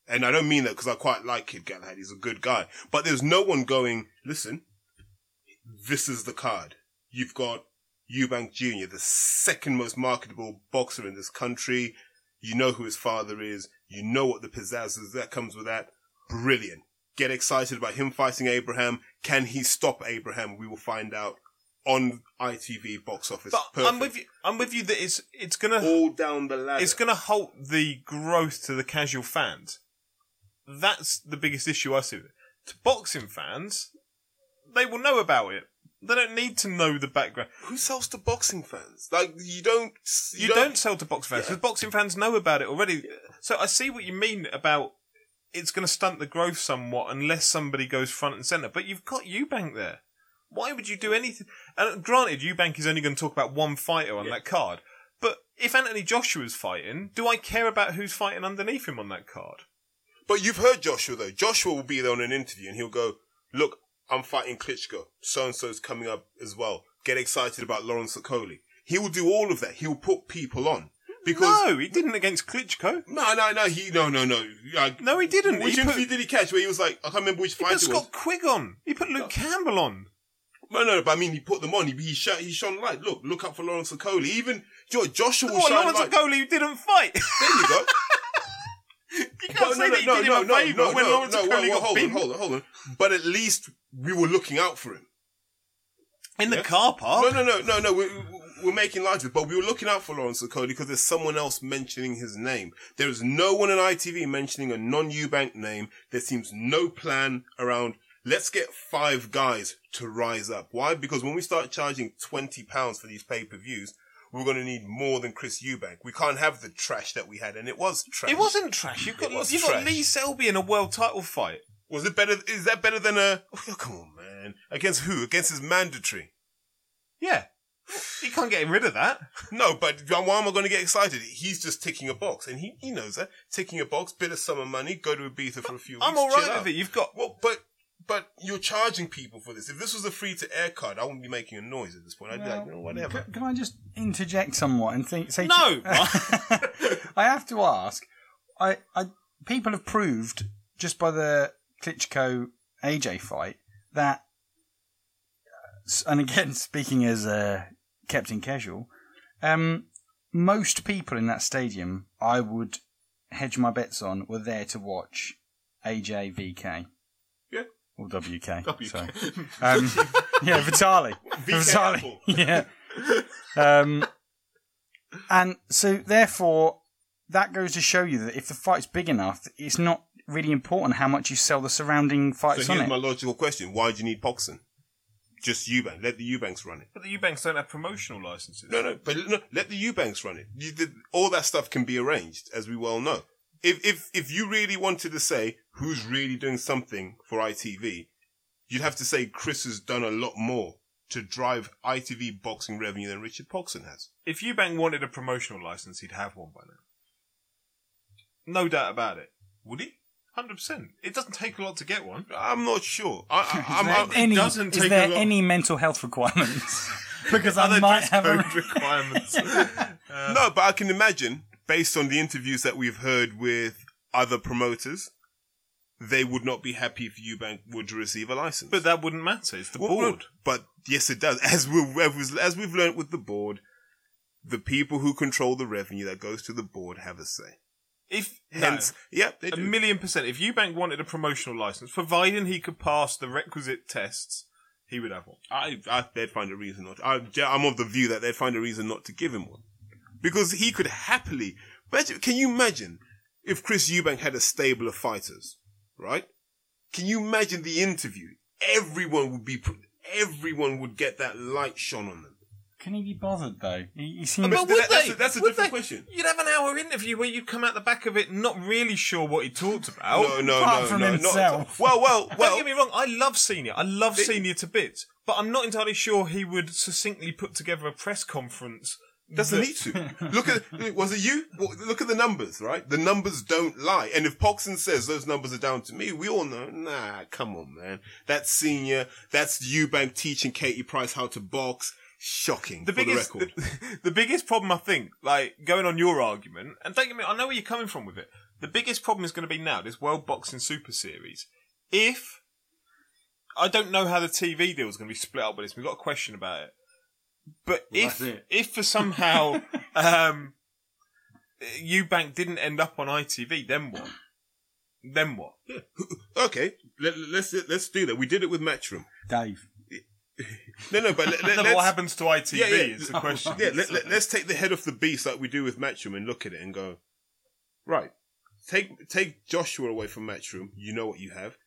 [SPEAKER 3] And I don't mean that because I quite like Kid Galahad. He's a good guy. But there's no one going, listen, this is the card. You've got Eubank Jr., the second most marketable boxer in this country. You know who his father is. You know what the pizzazz is that comes with that. Brilliant. Get excited about him fighting Abraham. Can he stop Abraham? We will find out on ITV box office.
[SPEAKER 4] But
[SPEAKER 3] Perfect.
[SPEAKER 4] I'm with you. I'm with you that it's it's gonna
[SPEAKER 3] All down the ladder.
[SPEAKER 4] it's gonna halt the growth to the casual fans. That's the biggest issue I see. To boxing fans, they will know about it. They don't need to know the background.
[SPEAKER 3] Who sells to boxing fans? Like you don't.
[SPEAKER 4] You, don't, sell to boxing fans
[SPEAKER 3] Yeah.
[SPEAKER 4] because boxing fans know about it already. So I see what you mean about it's going to stunt the growth somewhat unless somebody goes front and center. But you've got Eubank there. Why would you do anything? And granted, Eubank is only going to talk about one fighter on that card. But if Anthony Joshua's fighting, do I care about who's fighting underneath him on that card?
[SPEAKER 3] But you've heard Joshua though. Joshua will be there on an interview and he'll go, "Look, I'm fighting Klitschko. So and so's coming up as well. Get excited about Lawrence Okoli." He will do all of that. He will put people on because
[SPEAKER 4] No, he didn't against Klitschko.
[SPEAKER 3] no, no, no. He no, no, no. Like,
[SPEAKER 4] No, he didn't.
[SPEAKER 3] Which
[SPEAKER 4] he put,
[SPEAKER 3] interview did he catch? Where he was like, I can't remember which
[SPEAKER 4] he
[SPEAKER 3] fight
[SPEAKER 4] put
[SPEAKER 3] it was.
[SPEAKER 4] Scott Quigg on. He put Luke Campbell on.
[SPEAKER 3] No, no, but I mean, he put them on. He he, sh- he shone light. Look, look up for Lawrence Okoli. Even Jo- Joshua
[SPEAKER 4] Oh, Lawrence. Okoli didn't fight.
[SPEAKER 3] There you go.
[SPEAKER 4] You can't say that he did him a favour when Lawrence
[SPEAKER 3] no,
[SPEAKER 4] Okoli
[SPEAKER 3] well, well,
[SPEAKER 4] got
[SPEAKER 3] hold on, hold on, hold on. But at least we were looking out for him.
[SPEAKER 4] in the
[SPEAKER 3] Yeah.
[SPEAKER 4] car park.
[SPEAKER 3] No, no, no, no, no. We're, we're making light of it, but we were looking out for Lawrence Okoli because there's someone else mentioning his name. There is no one on ITV mentioning a non-Eubank name. There seems no plan around let's get five guys to rise up. Why? Because when we start charging twenty pounds for these pay per views, we're going to need more than Chris Eubank. We can't have the trash that we had, and it was trash.
[SPEAKER 4] It wasn't trash. You've got you've got. Lee Selby in a world title fight.
[SPEAKER 3] Was it better? Is that better than a? Oh, come on, man. Against who? Against his mandatory.
[SPEAKER 4] Yeah, you can't get rid of that.
[SPEAKER 3] No, but why am I going to get excited? He's just ticking a box, and he, he knows that. Ticking a box, bit of summer money, go to Ibiza for a few weeks.
[SPEAKER 4] I'm all
[SPEAKER 3] chill
[SPEAKER 4] right
[SPEAKER 3] out.
[SPEAKER 4] with it. You've got
[SPEAKER 3] Well, but but you're charging people for this. If this was a free to air card, I wouldn't be making a noise at this point. I'd be like, know, whatever.
[SPEAKER 2] Can, can I just interject somewhat and think? Say
[SPEAKER 4] No!
[SPEAKER 2] I have to ask. I, I people have proved just by the Klitschko AJ fight that, and again speaking as a Captain Casual, um, most people in that stadium, I would hedge my bets on, were there to watch AJ VK.
[SPEAKER 3] Yeah.
[SPEAKER 2] Or WK.
[SPEAKER 3] WK.
[SPEAKER 2] Sorry. Um, yeah, Vitali.
[SPEAKER 3] VK Apple.
[SPEAKER 2] Yeah. Um, and so, therefore, that goes to show you that if the fight's big enough, it's not really important how much you sell the surrounding fights
[SPEAKER 3] So
[SPEAKER 2] on
[SPEAKER 3] here's
[SPEAKER 2] it.
[SPEAKER 3] my logical question: Why do you need Poxon? Just Eubank. Let the Eubanks run it.
[SPEAKER 4] but the Eubanks don't have promotional licenses.
[SPEAKER 3] No, no, but no, let the Eubanks run it. You did, all that stuff can be arranged, as we well know. If if if you really wanted to say who's really doing something for ITV, you'd have to say Chris has done a lot more to drive ITV boxing revenue than Richard Poxon has.
[SPEAKER 4] If Eubank wanted a promotional license, he'd have one by now. No doubt about it.
[SPEAKER 3] Would he?
[SPEAKER 4] Hundred percent. It doesn't take a lot to get one.
[SPEAKER 3] I'm not sure. I, I, I'm,
[SPEAKER 2] Is
[SPEAKER 3] I'm,
[SPEAKER 2] there any,
[SPEAKER 4] doesn't
[SPEAKER 2] is
[SPEAKER 4] take
[SPEAKER 2] there
[SPEAKER 4] a lot.
[SPEAKER 2] any mental health requirements? because I
[SPEAKER 4] Other
[SPEAKER 2] might
[SPEAKER 4] dress
[SPEAKER 2] have a.
[SPEAKER 4] code requirements.
[SPEAKER 3] Uh, no, but I can imagine, based on the interviews that we've heard with other promoters, they would not be happy if Eubank would receive a license.
[SPEAKER 4] but that wouldn't matter. It's the
[SPEAKER 3] Well,
[SPEAKER 4] board.
[SPEAKER 3] But yes, it does. As we as we've learned with the board, the people who control the revenue that goes to the board have a say.
[SPEAKER 4] If
[SPEAKER 3] Hence, yeah, they
[SPEAKER 4] a
[SPEAKER 3] do.
[SPEAKER 4] million percent. If Eubank wanted a promotional license, providing he could pass the requisite tests, he would have one.
[SPEAKER 3] I, I, they'd find a reason not. To, I, I'm of the view that they'd find a reason not to give him one, because he could happily. Imagine, can you imagine if Chris Eubank had a stable of fighters, right? Can you imagine the interview? Everyone would be, pr- everyone would get that light shone on them.
[SPEAKER 2] Can he be bothered though? He, he seems.
[SPEAKER 3] But
[SPEAKER 4] would
[SPEAKER 3] that- that's
[SPEAKER 4] they?
[SPEAKER 3] a- that's a
[SPEAKER 4] Would
[SPEAKER 3] different
[SPEAKER 4] they?
[SPEAKER 3] question.
[SPEAKER 4] You'd have an hour interview where you'd come out the back of it not really sure what he talked about.
[SPEAKER 3] no, no,
[SPEAKER 2] apart
[SPEAKER 3] no,
[SPEAKER 2] from
[SPEAKER 3] no,
[SPEAKER 2] himself.
[SPEAKER 3] Not, well, well,
[SPEAKER 4] Don't
[SPEAKER 3] well.
[SPEAKER 4] get me wrong, I love Senior. I love Senior to bits. But I'm not entirely sure he would succinctly put together a press conference.
[SPEAKER 3] Doesn't need to. Look at, was it you? Look at the numbers, right? The numbers don't lie. And if Poxon says those numbers are down to me, we all know, nah, come on, man. That's senior. That's Eubank teaching Katie Price how to box. Shocking.
[SPEAKER 4] The
[SPEAKER 3] for
[SPEAKER 4] biggest,
[SPEAKER 3] the record.
[SPEAKER 4] the, the biggest problem I think, like going on your argument, and don't get me, I know where you're coming from with it. The biggest problem is going to be now this World Boxing Super Series. If I don't know how the TV deal is going to be split up with this, we've got a question about it. But if if for somehow um, Eubank didn't end up on ITV, then what? Then what?
[SPEAKER 3] okay, let, let's let's do that. We did it with Matchroom.
[SPEAKER 2] Dave.
[SPEAKER 3] No, no, but let, let,
[SPEAKER 4] No,
[SPEAKER 3] let's,
[SPEAKER 4] what happens to ITV
[SPEAKER 3] Yeah, yeah.
[SPEAKER 4] is the question.
[SPEAKER 3] Yeah, let, let, us take the head off the beast like we do with Matchroom and look at it and go, right, take take Joshua away from Matchroom, you know what you have.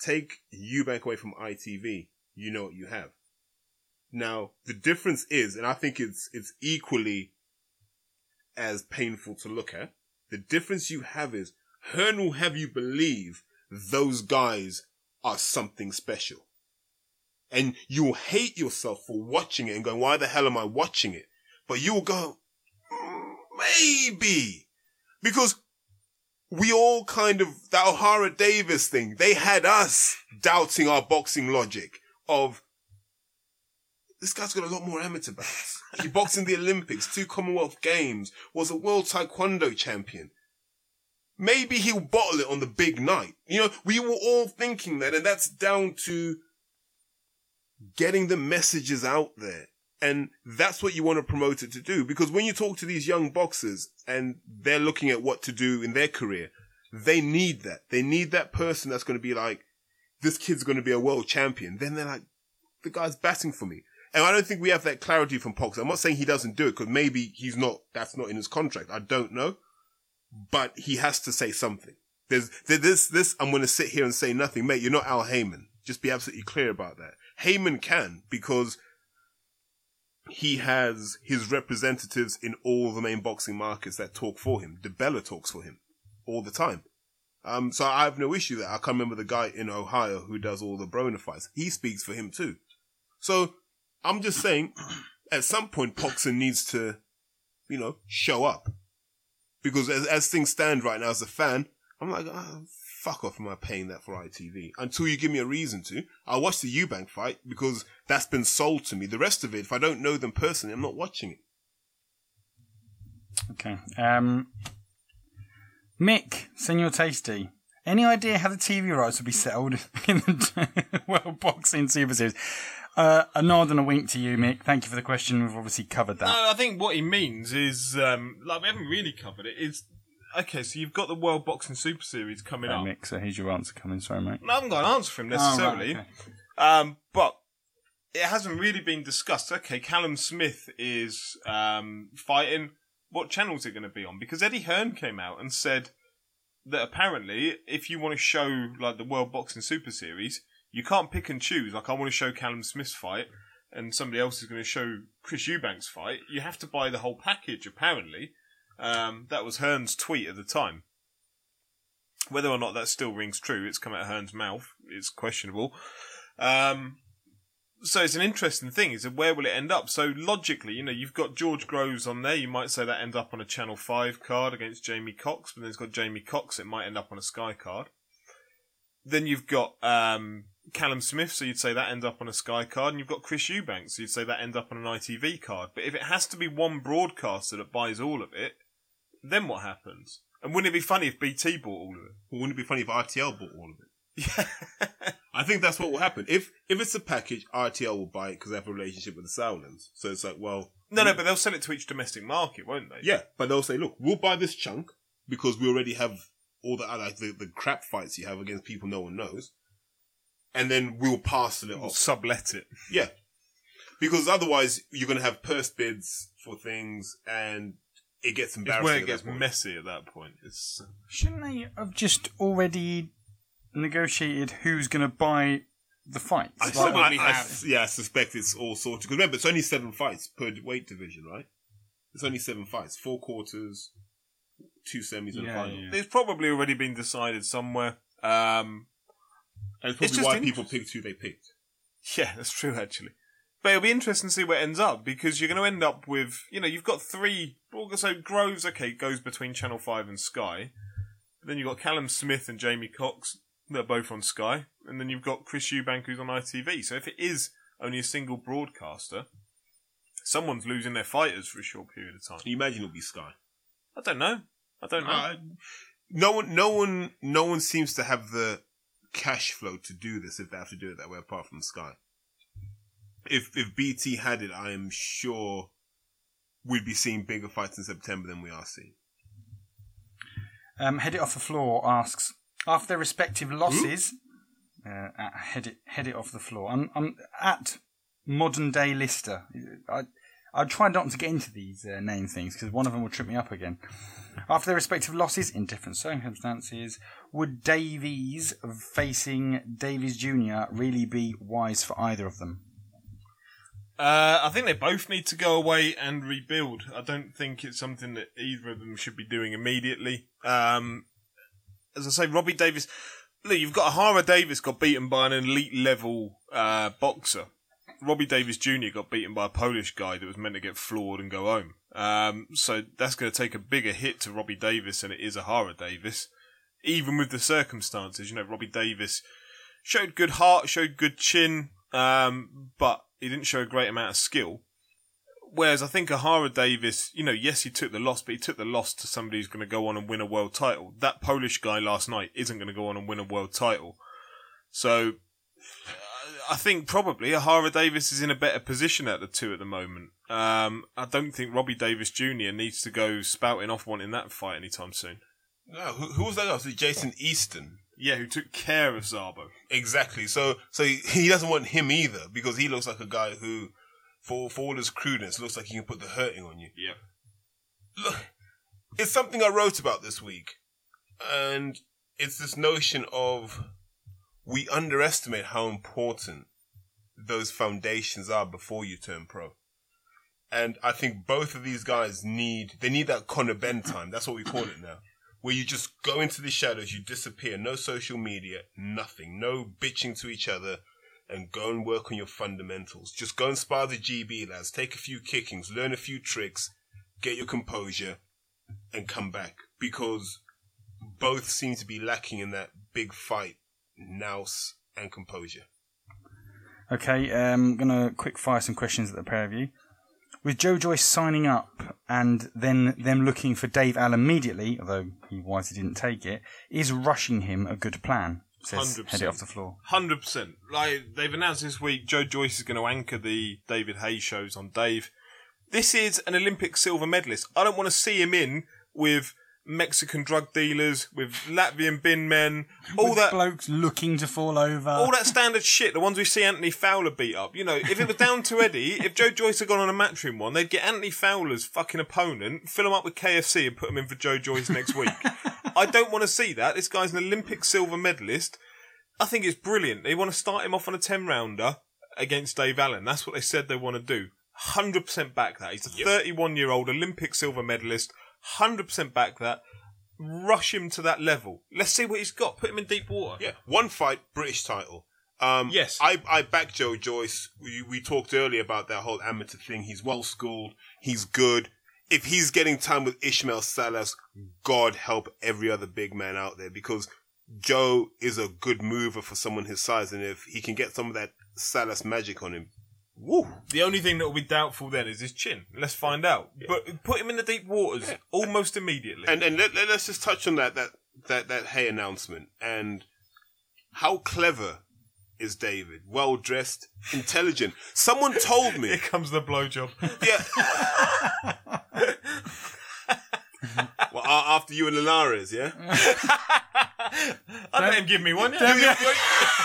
[SPEAKER 3] Take Eubank away from ITV, you know what you have. Now, the difference is, and I think it's it's equally as painful to look at, the difference you have is Hearn will have you believe those guys are something special and you'll hate yourself for watching it and going, why the hell am I watching it? But you'll go, "Mm, maybe. Because we all kind of, that Ohara Davies thing, they had us doubting our boxing logic of, this guy's got a lot more amateur bouts. He boxed in the Olympics, two Commonwealth Games, was a world taekwondo champion. Maybe he'll bottle it on the big night. You know, we were all thinking that, and that's down to getting the messages out there. And that's what you want a promoter to do. Because when you talk to these young boxers and they're looking at what to do in their career, they need that. They need that person that's going to be like, this kid's going to be a world champion. Then they're like, the guy's batting for me. And I don't think we have that clarity from Pox. I'm not saying he doesn't do it because maybe he's not, that's not in his contract. I don't know. But he has to say something. There's, there- this, this, I'm going to sit here and say nothing. Mate, you're not Al Haymon. Just be absolutely clear about that. Haymon can because he has his representatives in all the main boxing markets that talk for him. DiBella talks for him all the time. Um, so I have no issue there. I can't remember the guy in Ohio who does all the Broner fights. He speaks for him too. So I'm just saying, at some point, Poxon needs to, you know, show up. Because as, as things stand right now as a fan, I'm like, oh, fuck off, am I paying that for ITV? Until you give me a reason to. I'll watch the Eubank fight because that's been sold to me. The rest of it, if I don't know them personally, I'm not watching it.
[SPEAKER 2] Okay. Um, Mick, Senor Tasty. Any idea how the TV rights will be settled in the World Boxing Super Series? Uh, a nod and a wink to you, Mick. Thank you for the question. We've obviously covered that.
[SPEAKER 4] No, I think what he means is, um, like, we haven't really covered it. Is okay, so you've got the World Boxing Super Series coming up.
[SPEAKER 2] Mick, so here's your answer coming. Sorry, mate.
[SPEAKER 4] I haven't got an answer for him
[SPEAKER 2] Oh, right,
[SPEAKER 4] necessarily,
[SPEAKER 2] okay.
[SPEAKER 4] um, but it hasn't really been discussed. Okay, Callum Smith is um, fighting. What channel is it going to be on? Because Eddie Hearn came out and said that apparently, if you want to show like the World Boxing Super Series, you can't pick and choose. Like, I want to show Callum Smith's fight, and somebody else is going to show Chris Eubanks' fight. You have to buy the whole package. Apparently, um, that was Hearn's tweet at the time. Whether or not that still rings true, it's come out of Hearn's mouth. It's questionable. Um, so it's an interesting thing. Is where will it end up? So logically, you know, you've got George Groves on there. You might say that end up on a Channel Five card against Jamie Cox, but then it's got Jamie Cox. It might end up on a Sky card. Then you've got um, Callum Smith, so you'd say that end up on a Sky card, and you've got Chris Eubanks, so you'd say that end up on an ITV card. But if it has to be one broadcaster that buys all of it, then what happens? And wouldn't it be funny if BT bought all of it?
[SPEAKER 3] Well, wouldn't it be funny if RTL bought all of it?
[SPEAKER 4] Yeah.
[SPEAKER 3] I think that's what will happen. If if it's a package, RTL will buy it because they have a relationship with the Sauerlands. So it's like, well,
[SPEAKER 4] no, no, but they'll sell it to each domestic market, won't they?
[SPEAKER 3] yeah, but they'll say, look, we'll buy this chunk because we already have all the like the, the crap fights you have against people no one knows, and then we'll parcel it
[SPEAKER 4] Or
[SPEAKER 3] off.
[SPEAKER 4] sublet it.
[SPEAKER 3] Yeah, because otherwise you're going to have purse bids for things, and it gets
[SPEAKER 4] It's
[SPEAKER 3] embarrassing.
[SPEAKER 4] where it gets
[SPEAKER 3] point.
[SPEAKER 4] messy at that point. It's
[SPEAKER 2] Shouldn't they have just already negotiated who's going to buy the fights?
[SPEAKER 3] I,
[SPEAKER 2] Like-
[SPEAKER 3] I- I-
[SPEAKER 4] have.
[SPEAKER 3] yeah, I suspect it's all sorted. Because remember, it's only seven fights per weight division, right? It's only seven fights, four quarters, two semis, and a
[SPEAKER 2] Yeah,
[SPEAKER 3] final.
[SPEAKER 2] yeah.
[SPEAKER 4] it's probably already been decided somewhere. Um,
[SPEAKER 3] And it's probably why people picked who they picked.
[SPEAKER 4] yeah, that's true actually. But it'll be interesting to see where it ends up because you're going to end up with, you know, you've got three. So Groves, okay, goes between Channel Five and Sky. But then you've got Callum Smith and Jamie Cox. They're both on Sky, and then you've got Chris Eubank who's on ITV. So if it is only a single broadcaster, someone's losing their fighters for a short period of time.
[SPEAKER 3] Can you imagine it'll be Sky?
[SPEAKER 4] I don't know. I don't know.
[SPEAKER 3] Uh, no one, no one, no one seems to have the cash flow to do this if they have to do it that way, apart from Sky. If if BT had it, I am sure we'd be seeing bigger fights in September than we are seeing.
[SPEAKER 2] Um, Head It Off the Floor asks, after their respective losses, uh, at head, it, head It Off the Floor, I'm, I'm at Modern Day Lister. I, I try not to get into these uh, name things because one of them will trip me up again. After their respective losses in different circumstances, would Davies facing Davies Jr. really be wise for either of them?
[SPEAKER 4] Uh, I think they both need to go away and rebuild. I don't think it's something that either of them should be doing immediately. Um, as I say, Robbie Davies. Look, you've got Ohara Davies got beaten by an elite level uh, boxer. Robbie Davies Jr. got beaten by a Polish guy that was meant to get floored and go home. Um, so that's going to take a bigger hit to Robbie Davies than it is Ohara Davies. Even with the circumstances, you know, Robbie Davies showed good heart, showed good chin, um, but he didn't show a great amount of skill. Whereas I think Ohara Davies, you know, yes, he took the loss, but he took the loss to somebody who's going to go on and win a world title. That Polish guy last night isn't going to go on and win a world title. So I think probably Ohara Davies is in a better position at the two at the moment. Um, I don't think Robbie Davies Jr. needs to go spouting off wanting that fight anytime soon.
[SPEAKER 3] No, who, who was that guy? Was it Jason Easton?
[SPEAKER 4] Yeah, who took care of Zabo.
[SPEAKER 3] Exactly. So, so he, he doesn't want him either because he looks like a guy who, for for all his crudeness, looks like he can put the hurting on you.
[SPEAKER 4] Yeah.
[SPEAKER 3] Look, it's something I wrote about this week, and it's this notion of we underestimate how important those foundations are before you turn pro. And I think both of these guys need, they need that Conor Benn time. That's what we call it now. Where you just go into the shadows, you disappear, no social media, nothing, no bitching to each other, and go and work on your fundamentals. Just go and spar the GB lads, take a few kickings, learn a few tricks, get your composure, and come back. Because both seem to be lacking in that big fight, nous and composure.
[SPEAKER 2] Okay, I'm um, gonna quick fire some questions at the pair of you. With Joe Joyce signing up and then them looking for Dave Allen immediately, although he wisely didn't take it, is rushing him a good plan? Says
[SPEAKER 4] 100%.
[SPEAKER 2] head it off the floor.
[SPEAKER 4] Hundred percent. Like they've announced this week, Joe Joyce is going to anchor the David Haye's shows on Dave. This is an Olympic silver medalist. I don't want to see him in with Mexican drug dealers, with Latvian bin men, all
[SPEAKER 2] With
[SPEAKER 4] that.
[SPEAKER 2] blokes looking to fall over.
[SPEAKER 4] all that standard shit, the ones we see Anthony Fowler beat up. You know, if it was down to Eddie, if Joe Joyce had gone on a matchroom one, they'd get Anthony Fowler's fucking opponent, fill him up with KFC and put him in for Joe Joyce next week. I don't want to see that. This guy's an Olympic silver medalist. I think it's brilliant. They want to start him off on a 10 rounder against Dave Allen. That's what they said they want to do. 100% back that. He's a 31 year old Olympic silver medalist. 100% back that. Rush him to that level. Let's see what he's got. Put him in deep water.
[SPEAKER 3] Yeah, one fight, British title. Um,
[SPEAKER 4] Yes.
[SPEAKER 3] I, I back Joe Joyce. We, we talked earlier about that whole amateur thing. He's well schooled. He's good. If he's getting time with Ismael Salas, God help every other big man out there because Joe is a good mover for someone his size. And if he can get some of that Salas magic on him, woo.
[SPEAKER 4] The only thing that will be doubtful then is his chin. Let's find out. But put him in the deep waters almost immediately.
[SPEAKER 3] And and let, let, us just touch on that that that that Haye announcement and how clever is David? Well dressed, intelligent. Someone told me.
[SPEAKER 4] Here comes the blowjob.
[SPEAKER 3] Yeah. well, after you and Linares, yeah.
[SPEAKER 4] I let him give me one.
[SPEAKER 3] You're,
[SPEAKER 4] Yeah.
[SPEAKER 3] you're-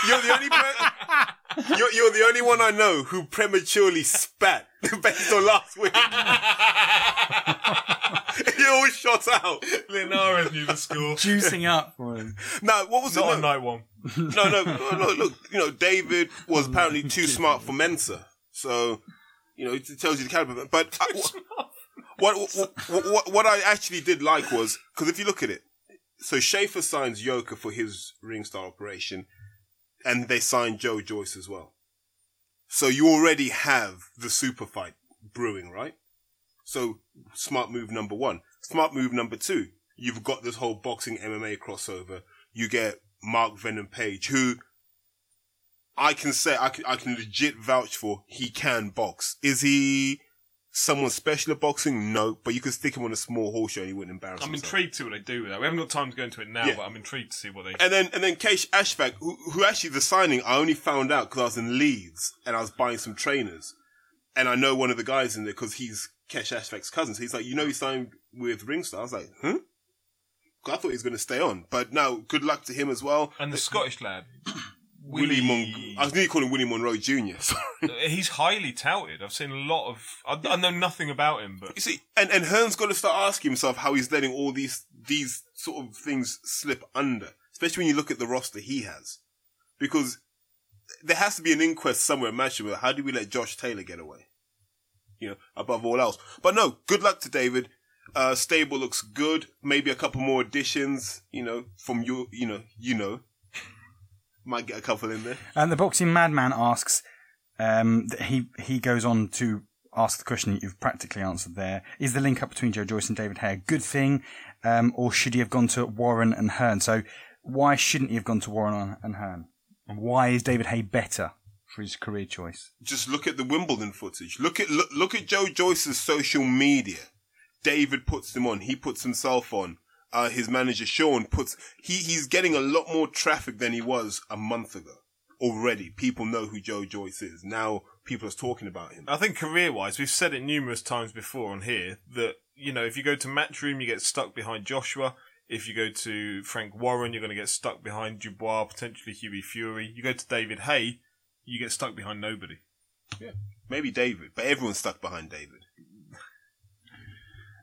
[SPEAKER 3] you're the only per- you're, you're the only one I know who prematurely spat based on last week. he all shot out.
[SPEAKER 4] Linares knew the score.
[SPEAKER 2] Juicing up for him.
[SPEAKER 3] No, what was
[SPEAKER 4] Not
[SPEAKER 3] it?
[SPEAKER 4] on
[SPEAKER 3] No,
[SPEAKER 4] night one.
[SPEAKER 3] no, no, no, no, look, you know, David was apparently too smart for Mensa. So, you know, it tells you the caliber. But uh, I- what, what, what, I actually did like was, because if you look at it, so Schaefer signs Yoka for his Ringstar operation, and they signed Joe Joyce as well. So you already have the super fight brewing, right? So smart move number one. Smart move number two. You've got this whole boxing MMA crossover. You get Mark Venom Page, who I can say I can, I can legit vouch for. He can box. Is he someone special at boxing? No, but you can stick him on a small horse show and he wouldn't embarrass
[SPEAKER 4] I'm
[SPEAKER 3] himself.
[SPEAKER 4] intrigued to see what they do with that. We haven't got time to go into it now,
[SPEAKER 3] Yeah.
[SPEAKER 4] but I'm intrigued to see what they.
[SPEAKER 3] And then and then Qais Ashfaq, who, who actually the signing I only found out because I was in Leeds and I was buying some trainers, and I know one of the guys in there because he's Qais Ashfaq's cousin. So he's like, you know, he signed with Ringstar. I was like, huh? 'Cause I thought he was going to stay on, but no. Good luck to him as well.
[SPEAKER 4] And the Scottish lad,
[SPEAKER 3] Willie Mon- I was going to call him Willie Monroe Jr. Sorry.
[SPEAKER 4] he's highly touted. I've seen a lot of. I, I know nothing about him, but
[SPEAKER 3] You see, and, and Hearn's got to start asking himself how he's letting all these these sort of things slip under, especially when you look at the roster he has, because there has to be an inquest somewhere. Imagine how do we let Josh Taylor get away? You know, above all else. But no, good luck to David. Uh, stable looks good. Maybe a couple more additions. You know, from you, you know, you know, might get a couple in there.
[SPEAKER 2] And the boxing madman asks, um, he he goes on to ask the question that you've practically answered there. Is the link up between Joe Joyce and David Haye a good thing, um, or should he have gone to Warren and Hearn? So why shouldn't he have gone to Warren and Hearn? And why is David Haye better for his career choice?
[SPEAKER 3] just look at the Wimbledon footage. Look at look, look at Joe Joyce's social media. David puts him on. He puts himself on. Uh, his manager Sean puts. He he's getting a lot more traffic than he was a month ago. Already, people know who Joe Joyce is. Now people are talking about him.
[SPEAKER 4] I think career wise, we've said it numerous times before on here that, you know, if you go to Matchroom, you get stuck behind Joshua. If you go to Frank Warren, you're going to get stuck behind Dubois, potentially Hughie Fury. You go to David Haye, you get stuck behind nobody.
[SPEAKER 3] Yeah, maybe David, but everyone's stuck behind David.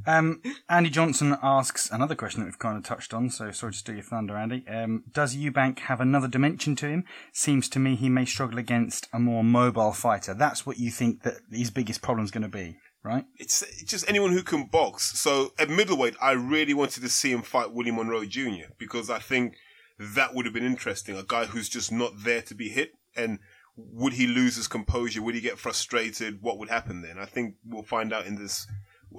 [SPEAKER 2] Um, Andy Johnson asks another question that we've kind of touched on, so sorry to steal your thunder, Andy. Um, does Eubank have another dimension to him? Seems to me he may struggle against a more mobile fighter. That's what you think that his biggest problem's going to be, right?
[SPEAKER 3] It's, it's just anyone who can box. So at middleweight, I really wanted to see him fight Willie Monroe Jr. because I think that would have been interesting. A guy who's just not there to be hit. And would he lose his composure? Would he get frustrated? What would happen then? I think we'll find out in this.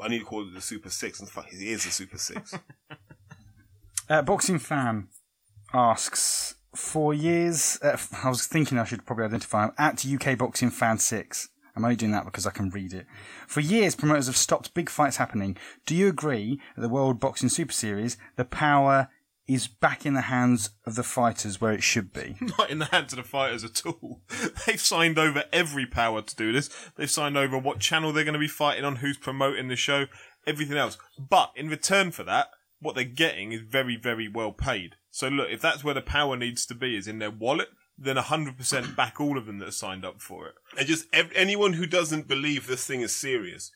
[SPEAKER 3] I need to call it the Super Six. In fact, he is a Super Six.
[SPEAKER 2] Uh, Boxing fan asks for years. Uh, I was thinking I should probably identify him at UK Boxing Fan Six. I'm only doing that because I can read it. For years, promoters have stopped big fights happening. Do you agree that the World Boxing Super Series, the power is back in the hands of the fighters where it should be?
[SPEAKER 4] Not in the hands of the fighters at all. They've signed over every power to do this. They've signed over what channel they're going to be fighting on, who's promoting the show, everything else. But in return for that, what they're getting is very, very well paid. So look, if that's where the power needs to be, is in their wallet, then 100% back all of them that are signed up for it.
[SPEAKER 3] and just ev- anyone who doesn't believe this thing is serious,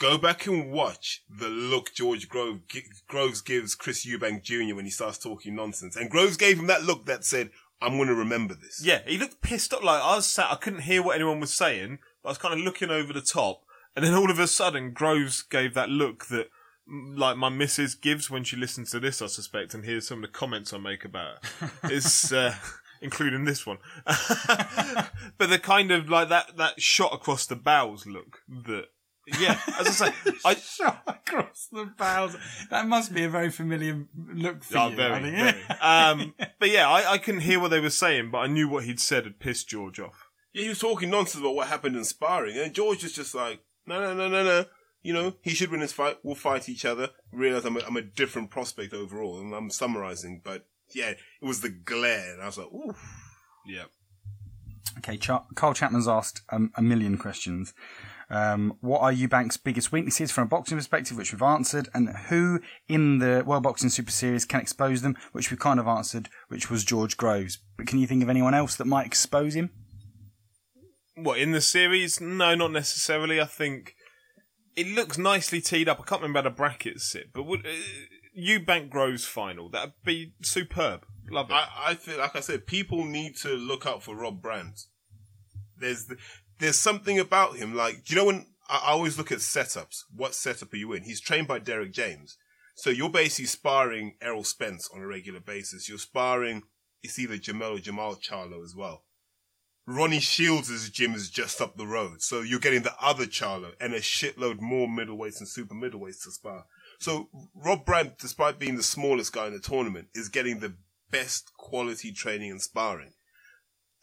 [SPEAKER 3] go back and watch the look George Grove, Groves gives Chris Eubank Jr. when he starts talking nonsense. And Groves gave him that look that said, I'm going to remember this.
[SPEAKER 4] Yeah, he looked pissed off. Like I was sat, I couldn't hear what anyone was saying, but I was kind of looking over the top, and then all of a sudden, Groves gave that look that, like my missus gives when she listens to this, I suspect, and hears some of the comments I make about it. It's uh, including this one, but the kind of like that that shot across the bows look that. Yeah, as I say, I,
[SPEAKER 2] Shot across the bows. That must be a very familiar look for
[SPEAKER 4] Oh,
[SPEAKER 2] you.
[SPEAKER 4] very,
[SPEAKER 2] I think.
[SPEAKER 4] very. Um, but yeah, I, I couldn't hear what they were saying, but I knew what he'd said had pissed George off.
[SPEAKER 3] Yeah, he was talking nonsense about what happened in sparring. And George is just like, no, no, no, no, no. You know, he should win this fight. We'll fight each other. Realize I'm a, I'm a different prospect overall. And I'm summarizing, but yeah, it was the glare. And I was like, ooh.
[SPEAKER 4] Yeah.
[SPEAKER 2] Okay, Char- Carl Chapman's asked um, a million questions. Um, what are Eubank's biggest weaknesses from a boxing perspective, which we've answered, and who in the World Boxing Super Series can expose them, which we kind of answered, which was George Groves. But can you think of anyone else that might expose him?
[SPEAKER 4] What in the series? No, not necessarily. I think it looks nicely teed up. I can't remember how the brackets sit, but would uh, Eubank Groves final? That'd be superb. Love it.
[SPEAKER 3] I, I feel like I said, people need to look out for Rob Brandt. There's the, there's something about him. Like, you know when I, always look at setups? What setup are you in? He's trained by Derek James, so you're basically sparring Errol Spence on a regular basis. You're sparring. It's either Jamel or Jamal Charlo as well. Ronnie Shields' gym is just up the road, so you're getting the other Charlo and a shitload more middleweights and super middleweights to spar. So Rob Brandt, despite being the smallest guy in the tournament, is getting the best quality training and sparring.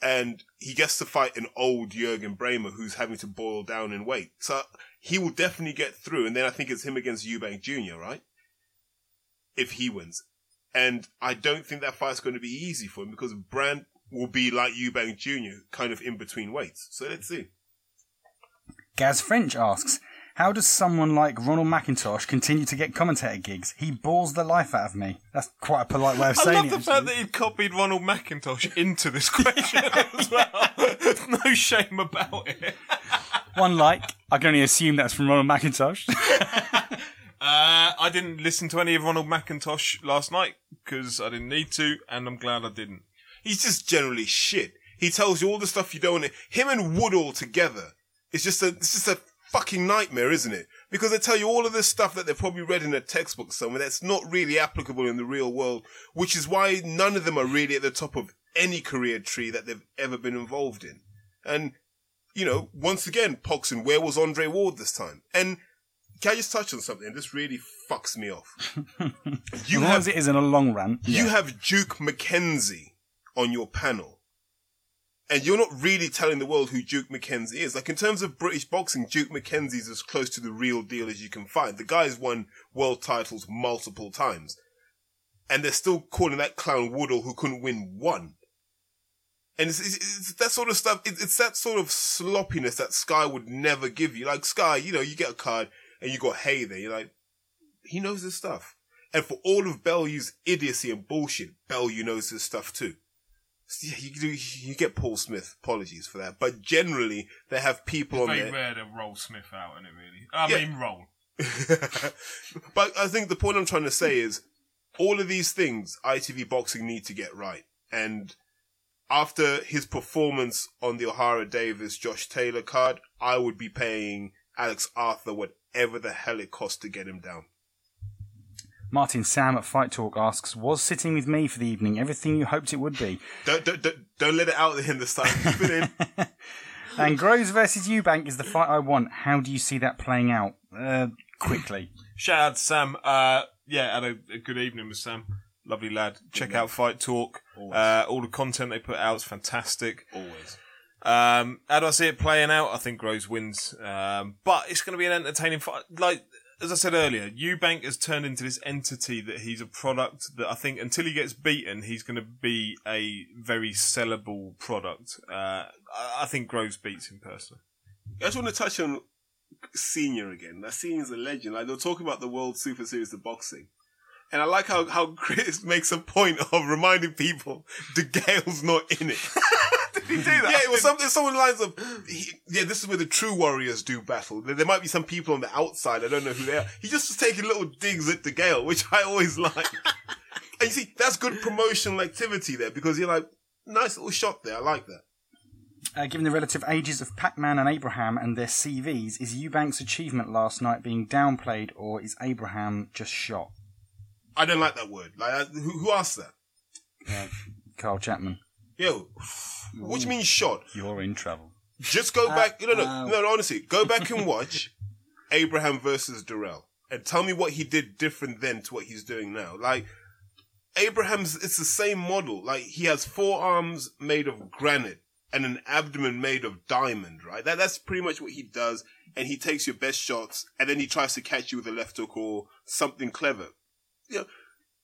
[SPEAKER 3] And he gets to fight an old Jürgen Brähmer who's having to boil down in weight. So he will definitely get through. And then I think it's him against Eubank Jr., right? If he wins. And I don't think that fight's going to be easy for him because Brandt will be like Eubank Jr., kind of in between weights. So let's see.
[SPEAKER 2] Gaz French asks, how does someone like Ronald McIntosh continue to get commentator gigs? He bores the life out of me. That's quite a polite way of
[SPEAKER 4] I
[SPEAKER 2] saying it.
[SPEAKER 4] I love the fact that he copied Ronald McIntosh into this question as well. no shame about it.
[SPEAKER 2] One like, I can only assume that's from Ronald McIntosh.
[SPEAKER 4] Uh, I didn't listen to any of Ronald McIntosh last night because I didn't need to, and I'm glad I didn't.
[SPEAKER 3] He's just generally shit. He tells you all the stuff you don't want. Him and Woodhall together. It's just a, it's just a fucking nightmare, isn't it? Because they tell you all of this stuff that they've probably read in a textbook somewhere that's not really applicable in the real world, which is why none of them are really at the top of any career tree that they've ever been involved in. And, you know, once again, Poxon, where was Andre Ward this time? And can I just touch on something? This really fucks me off. You
[SPEAKER 2] as long
[SPEAKER 3] have
[SPEAKER 2] as it is in a long run.
[SPEAKER 3] you
[SPEAKER 2] yeah.
[SPEAKER 3] have Duke McKenzie on your panel. And you're not really telling the world who Duke McKenzie is. Like in terms of British boxing, Duke McKenzie's as close to the real deal as you can find. The guy's won world titles multiple times. And they're still calling that clown Woodhall who couldn't win one. And it's, it's, it's that sort of stuff. It's, it's that sort of sloppiness that Sky would never give you. Like Sky, you know, you get a card and you got Haye there. You're like, he knows his stuff. And for all of Bellew's idiocy and bullshit, Bellew knows his stuff too. Yeah, you, do, you get Paul Smith. Apologies for that. But generally, they have people on
[SPEAKER 4] Very
[SPEAKER 3] there.
[SPEAKER 4] rare to roll Smith out in it, really. I
[SPEAKER 3] Yeah.
[SPEAKER 4] mean, roll.
[SPEAKER 3] but I think the point I'm trying to say is all of these things ITV Boxing need to get right. And after his performance on the Ohara Davies Josh Taylor card, I would be paying Alex Arthur whatever the hell it costs to get him down.
[SPEAKER 2] Martin Sam at Fight Talk asks, "Was sitting with me for the evening everything you hoped it would be?"
[SPEAKER 3] Don't don't don't, don't let it out of him this time. Keep it in.
[SPEAKER 2] And Groves versus Eubank is the fight I want. How do you see that playing out? Uh, quickly.
[SPEAKER 4] Shout out to Sam. Uh, yeah, had a, a good evening with Sam. Lovely lad. Check out Fight Talk. Uh, all the content they put out is fantastic.
[SPEAKER 3] Always.
[SPEAKER 4] Um, how do I see it playing out? I think Groves wins. Um, but it's going to be an entertaining fight. Like, as I said earlier, Eubank has turned into this entity that he's a product that I think until he gets beaten, he's going to be a very sellable product. Uh, I, think Groves beats him personally.
[SPEAKER 3] I just want to touch on Senior again. That Senior's a legend. Like they're talking about the World Super Series of boxing. And I like how, how Chris makes a point of reminding people DeGale's not in it.
[SPEAKER 4] Did he do that?
[SPEAKER 3] Yeah, it was something, someone lines of, he, yeah, this is where the true warriors do battle. There, there might be some people on the outside, I don't know who they are. He just was taking little digs at DeGale, which I always like. and you see, that's good promotional activity there because you're like, nice little shot there, I like that.
[SPEAKER 2] Uh, given the relative ages of Pac-Man and Abraham and their CVs, is Eubank's achievement last night being downplayed, or is Abraham just shot?
[SPEAKER 3] I don't like that word. Like, who, who asked that?
[SPEAKER 2] Uh, Carl Chapman,
[SPEAKER 3] Yo, what do you mean shot?
[SPEAKER 2] you're in trouble.
[SPEAKER 3] Just go back. No, no,
[SPEAKER 2] uh,
[SPEAKER 3] no, no. Honestly, go back and watch Abraham versus Dirrell, and tell me what he did different then to what he's doing now. Like Abraham's, it's the same model. Like he has forearms made of granite and an abdomen made of diamond. Right. That that's pretty much what he does, and he takes your best shots, and then he tries to catch you with a left hook or something clever. You know,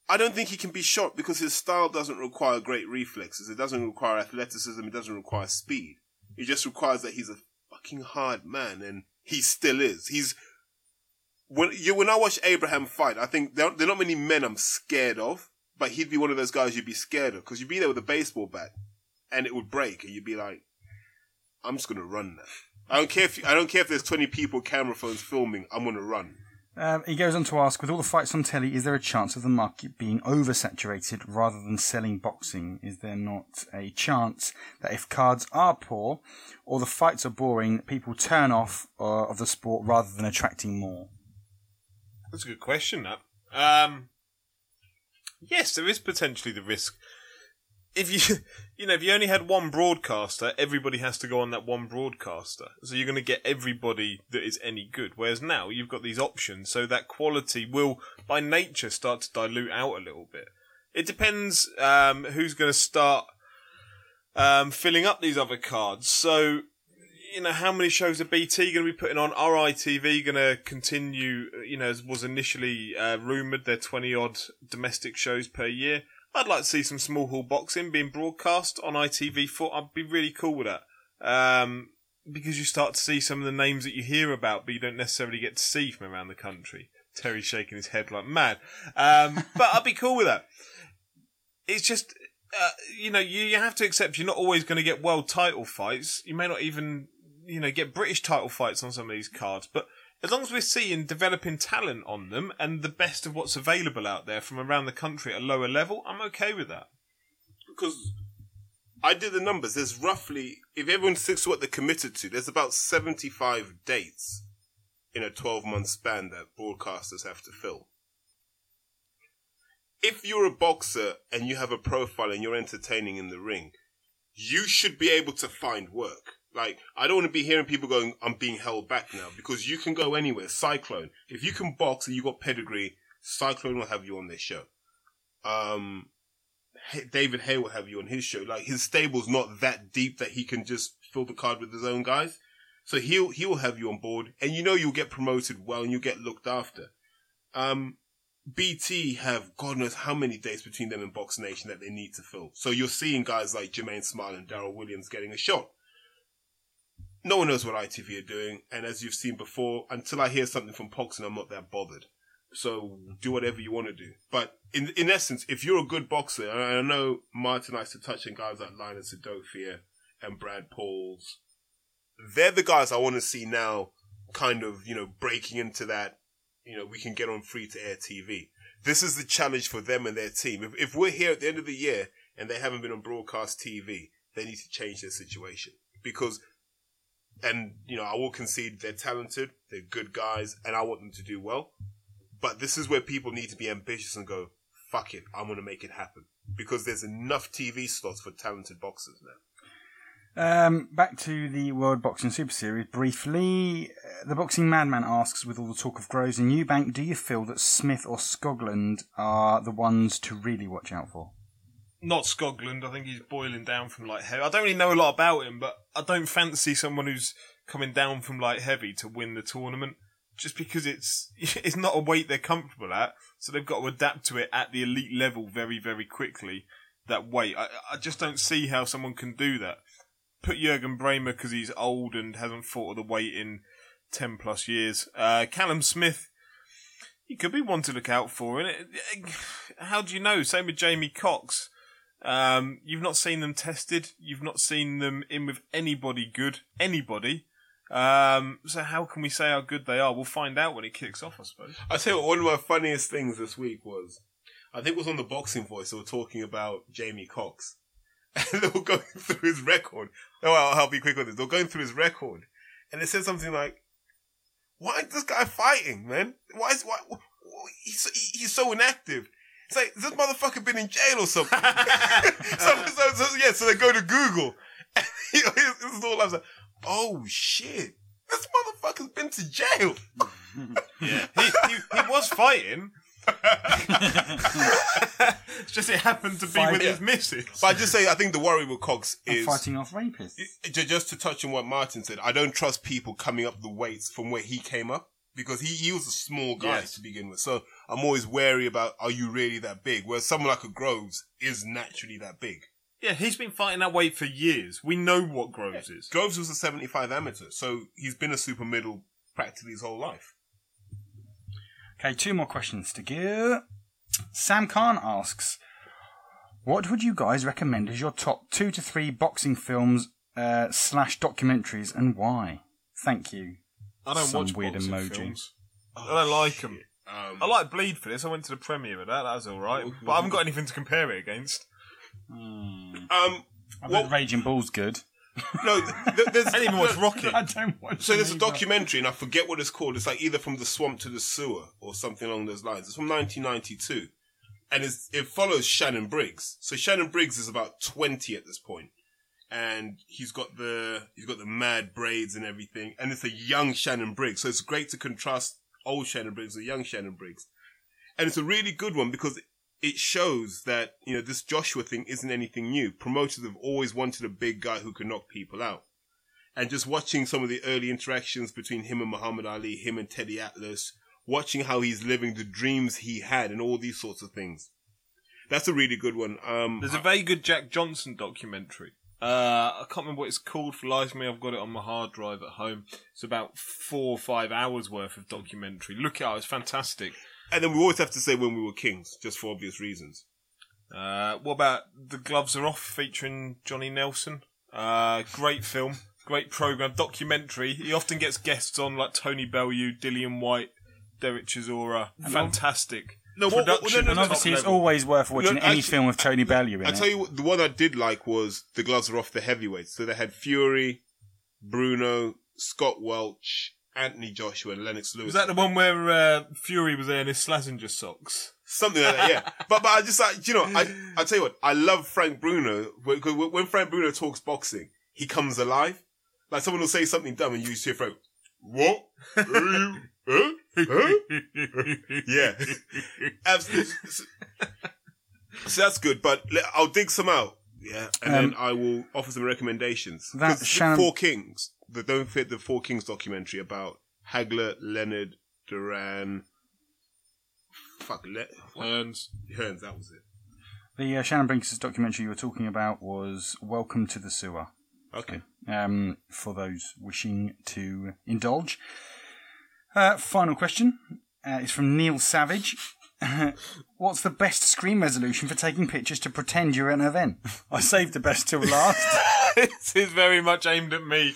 [SPEAKER 3] I don't think he can be shot because his style doesn't require great reflexes. It doesn't require athleticism. It doesn't require speed. It just requires that he's a fucking hard man, and he still is. He's when you when I watch Abraham fight, I think there, there are not many men I'm scared of, but he'd be one of those guys you'd be scared of because you'd be there with a baseball bat, and it would break, and you'd be like, "I'm just gonna run now." I don't care if I don't care if there's 20 people, camera phones filming. I'm gonna run.
[SPEAKER 2] Um, he goes on to ask, with all the fights on telly, is there a chance of the market being oversaturated rather than selling boxing? Is there not a chance that if cards are poor or the fights are boring, people turn off uh, of the sport rather than attracting more?
[SPEAKER 4] That's a good question, that. Um, yes, there is potentially the risk. If you, you know, if you only had one broadcaster, everybody has to go on that one broadcaster. So you're going to get everybody that is any good. Whereas now you've got these options, so that quality will, by nature, start to dilute out a little bit. It depends um, who's going to start um, filling up these other cards. So you know, how many shows are BT going to be putting on? Are ITV going to continue, you know, as was initially uh, rumoured, their 20 odd domestic shows per year? I'd like to see some small hall boxing being broadcast on ITV4. I'd be really cool with that. Um, because you start to see some of the names that you hear about, but you don't necessarily get to see from around the country. Terry's shaking his head like mad. Um, but I'd be cool with that. It's just, uh, you know, you, you have to accept you're not always going to get world title fights. You may not even, you know, get British title fights on some of these cards, but as long as we're seeing developing talent on them and the best of what's available out there from around the country at a lower level, I'm okay with that.
[SPEAKER 3] because I did the numbers. There's roughly, if everyone sticks to what they're committed to, there's about 75 dates in a 12 month span that broadcasters have to fill. If you're a boxer and you have a profile and you're entertaining in the ring, you should be able to find work. Like, I don't want to be hearing people going, I'm being held back now because you can go anywhere. Cyclone. If you can box and you got pedigree, Cyclone will have you on their show. Um, David Haye will have you on his show. Like his stable's not that deep that he can just fill the card with his own guys. So he'll he'll have you on board, and you know you'll get promoted well, and you'll get looked after. Um, BT have God knows how many days between them and Box Nation that they need to fill. So you're seeing guys like Jermaine Smile and Daryl Williams getting a shot. No one knows what ITV are doing, and as you've seen before, until I hear something from Poxon, I'm not that bothered. So do whatever you want to do. But in in essence, if you're a good boxer, and I know Martin likes to touch on guys like Linus Udofia and Brad Pauls, they're the guys I want to see now, kind of you know breaking into that you know, we can get on free to air TV. This is the challenge for them and their team. If, if we're here at the end of the year and they haven't been on broadcast TV, they need to change their situation because, and you know, I will concede they're talented, they're good guys, and I want them to do well. But this is where people need to be ambitious and go, fuck it, I'm to make it happen because there's enough TV slots for talented boxers now.
[SPEAKER 2] Um, back to the World Boxing Super Series briefly. Uh, The Boxing Madman asks, with all the talk of Groves and Eubank, do you feel that Smith or Skoglund are the ones to really watch out for?
[SPEAKER 4] Not Skoglund. I think he's boiling down from light heavy. I don't really know a lot about him, but I don't fancy someone who's coming down from light heavy to win the tournament. Just because it's it's not a weight they're comfortable at, so they've got to adapt to it at the elite level very very quickly. That weight, I, I just don't see how someone can do that. Put Jürgen Brähmer because he's old and hasn't fought at the weight in ten plus years. Uh, Callum Smith, he could be one to look out for. And how do you know? Same with Jamie Cox. Um, you've not seen them tested. You've not seen them in with anybody good. Anybody. Um, so how can we say how good they are? We'll find out when it kicks off, I suppose.
[SPEAKER 3] I tell you what, one of my funniest things this week was, I think it was on the Boxing Voice. They were talking about Jamie Cox, and they were going through his record. Oh, I'll help you quick with this. They're going through his record, and it said something like, "Why is this guy fighting, man? Why is why? He's he- he's so inactive." It's like this motherfucker been in jail or something. so, so, so, yeah, so they go to Google. And this is all I was like, "Oh shit." This motherfucker's been to jail.
[SPEAKER 4] Yeah, he, he, he was fighting. it's just it happened to be
[SPEAKER 2] Fight-
[SPEAKER 4] with his
[SPEAKER 3] Yeah.
[SPEAKER 4] missus.
[SPEAKER 3] But I just say, I think the worry with Cox
[SPEAKER 2] And
[SPEAKER 3] is
[SPEAKER 2] fighting off rapists.
[SPEAKER 3] Just to touch on what Martin said. I don't trust people coming up the weights from where he came up because he, he was a small guy
[SPEAKER 4] Yes.
[SPEAKER 3] to begin with. So I'm always wary about are you really that big? Whereas someone like a Groves is naturally that big.
[SPEAKER 4] Yeah, he's been fighting that weight for years. We know what Groves is.
[SPEAKER 3] Groves was a 75 amateur, so he's been a super middle practically his whole life.
[SPEAKER 2] Okay, two more questions to go. Sam Khan asks, "What would you guys recommend as your top two to three boxing films uh, slash documentaries, and why?" Thank you.
[SPEAKER 4] I don't
[SPEAKER 2] Some
[SPEAKER 4] watch
[SPEAKER 2] weird
[SPEAKER 4] boxing
[SPEAKER 2] emoji.
[SPEAKER 4] films. I don't like them.
[SPEAKER 3] Um,
[SPEAKER 4] I like Bleed for this. I went to the premiere of that. That was all right, but I haven't got anything to compare it against.
[SPEAKER 3] um,
[SPEAKER 2] I
[SPEAKER 3] Well-
[SPEAKER 2] Raging Bull's good.
[SPEAKER 3] no, th- th- there's,
[SPEAKER 4] I didn't even watch Rocky.
[SPEAKER 2] I don't watch.
[SPEAKER 3] So there's a
[SPEAKER 2] either.
[SPEAKER 3] documentary, and I forget what it's called. It's like either from the swamp to the sewer or something along those lines. It's from 1992, and it's, it follows Shannon Briggs. So Shannon Briggs is about 20 at this point, and he's got the he's got the mad braids and everything, and it's a young Shannon Briggs. So it's great to contrast old Shannon Briggs or young Shannon Briggs, and it's a really good one because it shows that you know this Joshua thing isn't anything new. Promoters have always wanted a big guy who can knock people out and just watching some of the early interactions between him and Muhammad Ali, him and Teddy Atlas, watching how he's living the dreams he had and all these sorts of things. That's a really good one. Um,
[SPEAKER 4] There's a very good Jack Johnson documentary. Uh, I can't remember what it's called for life of me. I've got it on my hard drive at home. It's about four or five hours worth of documentary. Look it up; it's fantastic.
[SPEAKER 3] and then we always have to say when we were kings, just for obvious reasons.
[SPEAKER 4] Uh, what about The Gloves Are Off featuring Johnny Nelson? Uh, great film, great program, documentary. He often gets guests on like Tony Bellew, Dillian Whyte, Derek Chisora. Fantastic.
[SPEAKER 3] No, what- what-
[SPEAKER 4] Production
[SPEAKER 3] no, no,
[SPEAKER 2] And obviously, it's
[SPEAKER 4] level.
[SPEAKER 2] always worth watching
[SPEAKER 3] No,
[SPEAKER 2] any
[SPEAKER 3] actually-
[SPEAKER 2] film with Tony Bellew in
[SPEAKER 3] I
[SPEAKER 2] it.
[SPEAKER 3] tell you what, the one I did like was the gloves are off the heavyweights. So they had Fury, Bruno, Scott Welch, Anthony Joshua, and Lennox Lewis.
[SPEAKER 4] Was that the one where uh, Fury was there in his Slazenger socks?
[SPEAKER 3] Something like that, yeah. but but I just like you know I I tell you what I love Frank Bruno because when Frank Bruno talks boxing he comes alive. Like someone will say something dumb and you just hear Frank, what? Huh? Huh? Huh? yeah, absolutely. So, so that's good, but I'll dig some out. Yeah, and
[SPEAKER 2] Um,
[SPEAKER 3] then I will offer some recommendations.
[SPEAKER 2] that
[SPEAKER 3] 'Cause the
[SPEAKER 2] Shannon-
[SPEAKER 3] Four Kings that don't fit the Four Kings documentary about Hagler, Leonard, Duran. Fuck, Le-
[SPEAKER 4] Hearns.
[SPEAKER 3] Hearns, that was it.
[SPEAKER 2] The uh, Shannon Briggs documentary you were talking about was Welcome to the Sewer.
[SPEAKER 3] Okay.
[SPEAKER 2] um, for those wishing to indulge. Uh, final question uh, is from Neil Savage. What's the best screen resolution for taking pictures to pretend you're at an event? I saved the best till last.
[SPEAKER 4] this is very much aimed at me.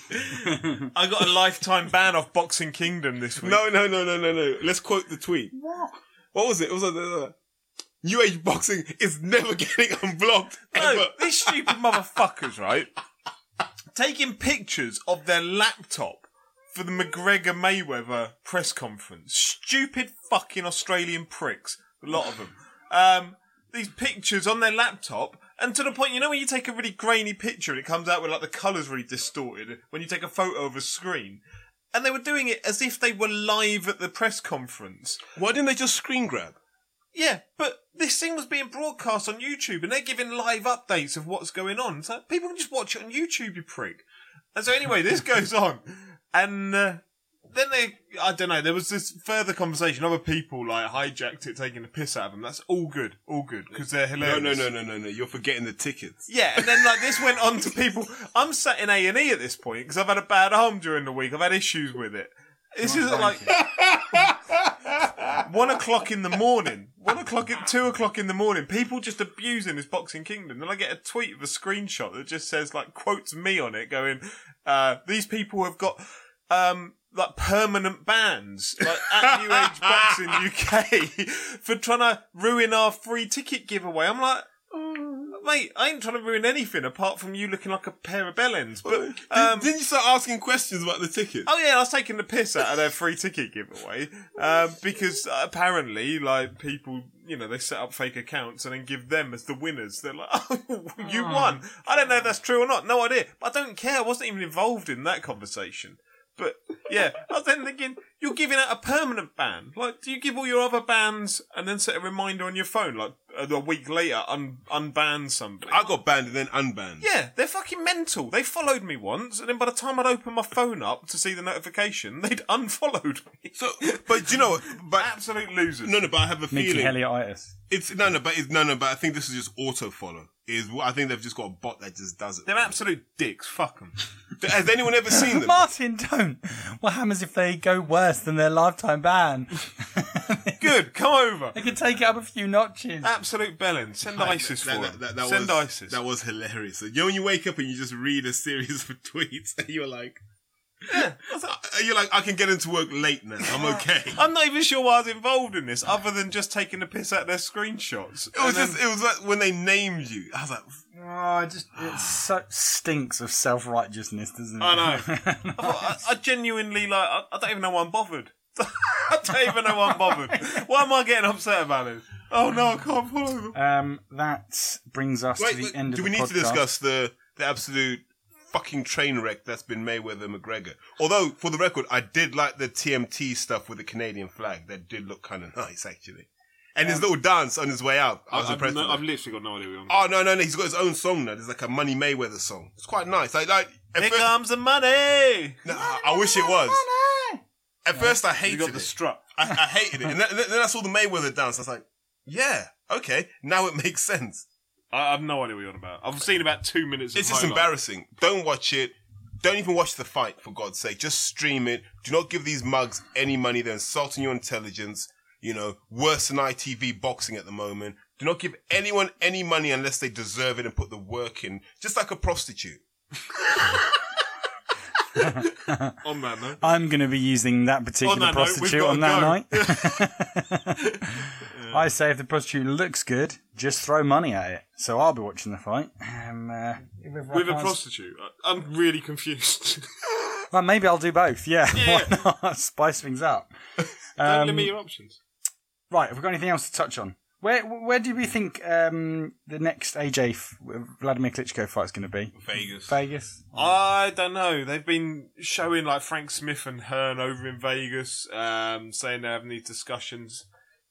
[SPEAKER 4] I got a lifetime ban off Boxing Kingdom this week.
[SPEAKER 3] No, no, no, no, no, no. Let's quote the tweet. What? What was it? It was like, uh, New Age Boxing is never getting unblocked.
[SPEAKER 4] No, these stupid motherfuckers, right? Taking pictures of their laptop for the McGregor Mayweather press conference. Stupid fucking Australian pricks. A lot of them. Um, these pictures on their laptop, and to the point, you know, when you take a really grainy picture and it comes out with like the colours really distorted when you take a photo of a screen. And they were doing it as if they were live at the press conference.
[SPEAKER 3] Why didn't they just screen grab?
[SPEAKER 4] Yeah, but this thing was being broadcast on YouTube and they're giving live updates of what's going on. So people can just watch it on YouTube, you prick. And so anyway, this goes on. And uh, then they, I don't know, there was this further conversation. Other people like hijacked it, taking the piss out of them. That's all good, all good, because they're hilarious.
[SPEAKER 3] no, no, no, no, no. no. You're forgetting the tickets.
[SPEAKER 4] Yeah, and then like this went on to people. I'm sat in A and E at this point because I've had a bad arm during the week. I've had issues with it. This is like one o'clock in the morning. One o'clock, at two o'clock in the morning. People just abusing this boxing kingdom. Then I get a tweet of a screenshot that just says like quotes me on it, going, uh, "These people have got." Um, like permanent bans, like at New Age Boxing UK, for trying to ruin our free ticket giveaway. I'm like, mate, I ain't trying to ruin anything apart from you looking like a pair of bellends. But um,
[SPEAKER 3] Did, didn't you start asking questions about the tickets?
[SPEAKER 4] oh yeah, I was taking the piss out of their free ticket giveaway um, because apparently, like people, you know, they set up fake accounts and then give them as the winners. They're like, oh, you won. I don't know if that's true or not. No idea. But I don't care. I wasn't even involved in that conversation. But yeah, I was then thinking, you're giving out a permanent ban. Like, do you give all your other bans and then set a reminder on your phone, like a a week later, un- unban somebody?
[SPEAKER 3] I got banned and then unbanned.
[SPEAKER 4] Yeah, they're fucking mental. They followed me once, and then by the time I'd open my phone up to see the notification, they'd unfollowed me.
[SPEAKER 3] So, but do you know what? But
[SPEAKER 4] Absolute losers.
[SPEAKER 3] no, no. But I have a
[SPEAKER 2] Mickey
[SPEAKER 3] feeling
[SPEAKER 2] Helioitis.
[SPEAKER 3] It's no, no. But it's no, no. But I think this is just auto follow. Is I think they've just got a bot that just does it.
[SPEAKER 4] They're absolute dicks. Fuck them.
[SPEAKER 3] Has anyone ever seen them?
[SPEAKER 2] Martin, don't. What happens if they go worse than their lifetime ban?
[SPEAKER 4] Good. Come over.
[SPEAKER 2] they can take it up a few notches.
[SPEAKER 4] Absolute bellend. Send ISIS for
[SPEAKER 3] That,
[SPEAKER 4] them.
[SPEAKER 3] that, that, that
[SPEAKER 4] Send
[SPEAKER 3] was,
[SPEAKER 4] ISIS.
[SPEAKER 3] That was hilarious. You know when you wake up and you just read a series of tweets and you're like,
[SPEAKER 4] Yeah.
[SPEAKER 3] You're like, I can get into work late now. I'm okay.
[SPEAKER 4] I'm not even sure why I was involved in this, other than just taking the piss out of their screenshots.
[SPEAKER 3] It was
[SPEAKER 4] And then-
[SPEAKER 3] just, it was like when they named you. I was like,
[SPEAKER 2] Oh, it just it so stinks of self righteousness, doesn't it?
[SPEAKER 4] I know. I, thought, I, I genuinely like. I, I don't even know why I'm bothered. I don't even know why I'm bothered. Why am I getting upset about it? Oh no, I can't follow them.
[SPEAKER 2] um, that brings us
[SPEAKER 3] wait,
[SPEAKER 2] to the
[SPEAKER 3] wait,
[SPEAKER 2] end
[SPEAKER 3] do
[SPEAKER 2] of
[SPEAKER 3] we
[SPEAKER 2] the
[SPEAKER 3] need
[SPEAKER 2] podcast.
[SPEAKER 3] to discuss the, the absolute fucking train wreck that's been Mayweather McGregor? Although, for the record, I did like the TMT stuff with the Canadian flag. That did look kind of nice, actually. And his um, little dance on his way out. I was
[SPEAKER 4] I've,
[SPEAKER 3] impressed.
[SPEAKER 4] no, I've literally got no idea. What I'm
[SPEAKER 3] Oh no no no! He's got his own song now. There's like a Money Mayweather song. It's quite nice. Like like at
[SPEAKER 4] Here
[SPEAKER 3] first,
[SPEAKER 4] comes the money.
[SPEAKER 3] no, I I wish it was. At first, I
[SPEAKER 4] You
[SPEAKER 3] hated
[SPEAKER 4] got the
[SPEAKER 3] it.
[SPEAKER 4] strut.
[SPEAKER 3] I, I hated it, and then, then I saw the Mayweather dance. I was like, yeah, okay, now it makes sense.
[SPEAKER 4] I, I've no idea what you're on about. I've seen about two minutes. Of
[SPEAKER 3] It's just
[SPEAKER 4] highlight.
[SPEAKER 3] embarrassing. Don't watch it. Don't even watch the fight for God's sake. Just stream it. Do not give these mugs any money. They're insulting your intelligence. You know, worse than ITV boxing at the moment. Do not give anyone any money unless they deserve it and put the work in. Just like a prostitute.
[SPEAKER 4] on that note.
[SPEAKER 2] I'm going to be using that particular
[SPEAKER 4] On that
[SPEAKER 2] prostitute
[SPEAKER 4] got
[SPEAKER 2] on that night. I say if the prostitute looks good, just throw money at it. So I'll be watching the fight. Um, uh,
[SPEAKER 4] With a prostitute. I'm really confused.
[SPEAKER 2] Well, maybe I'll do both. Yeah,
[SPEAKER 4] Yeah.
[SPEAKER 2] why not? Spice things up.
[SPEAKER 4] Don't
[SPEAKER 2] Um,
[SPEAKER 4] limit your options.
[SPEAKER 2] Right, have we got anything else to touch on? Where where do we think um, the next AJ F- Vladimir Klitschko fight is going to be?
[SPEAKER 3] Vegas.
[SPEAKER 2] Vegas.
[SPEAKER 4] I don't know. They've been showing like Frank Smith and Hearn over in Vegas, um, saying they're having these discussions.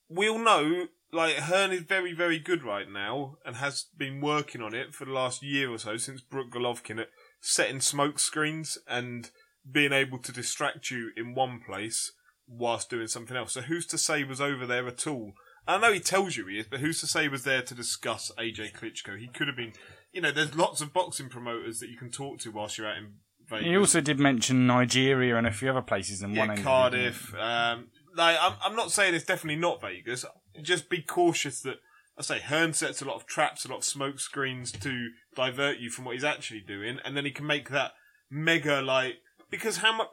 [SPEAKER 4] We all know, like, Hearn is very, very good right now and has been working on it for the last year or so since Brook Golovkin at setting smoke screens and being able to distract you in one place whilst doing something else. So who's to say was over there at all? I know he tells you he is, but who's to say he was there to discuss AJ Klitschko? He could have been. You know, there's lots of boxing promoters that you can talk to whilst you're out in Vegas.
[SPEAKER 2] He also did mention Nigeria and a few other places in one
[SPEAKER 4] yeah,
[SPEAKER 2] it,
[SPEAKER 4] Cardiff. Um, like, I'm, I'm not saying it's definitely not Vegas. Just be cautious that I say Hearn sets a lot of traps, a lot of smoke screens to divert you from what he's actually doing, and then he can make that mega like because how much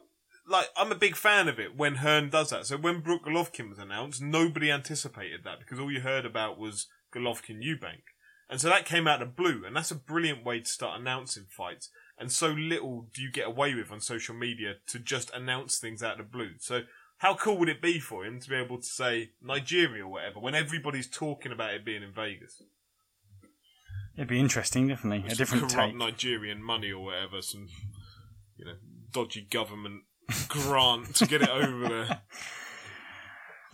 [SPEAKER 4] like I'm a big fan of it when Hearn does that. So when Brook Golovkin was announced, nobody anticipated that because all you heard about was Golovkin Eubank. And so that came out of blue, and that's a brilliant way to start announcing fights. And so little do you get away with on social media to just announce things out of blue. So how cool would it be for him to be able to say Nigeria or whatever when everybody's talking about it being in Vegas?
[SPEAKER 2] It'd be interesting, definitely. A different
[SPEAKER 4] corrupt
[SPEAKER 2] take.
[SPEAKER 4] Nigerian money or whatever, some you know dodgy government grant to get it over there.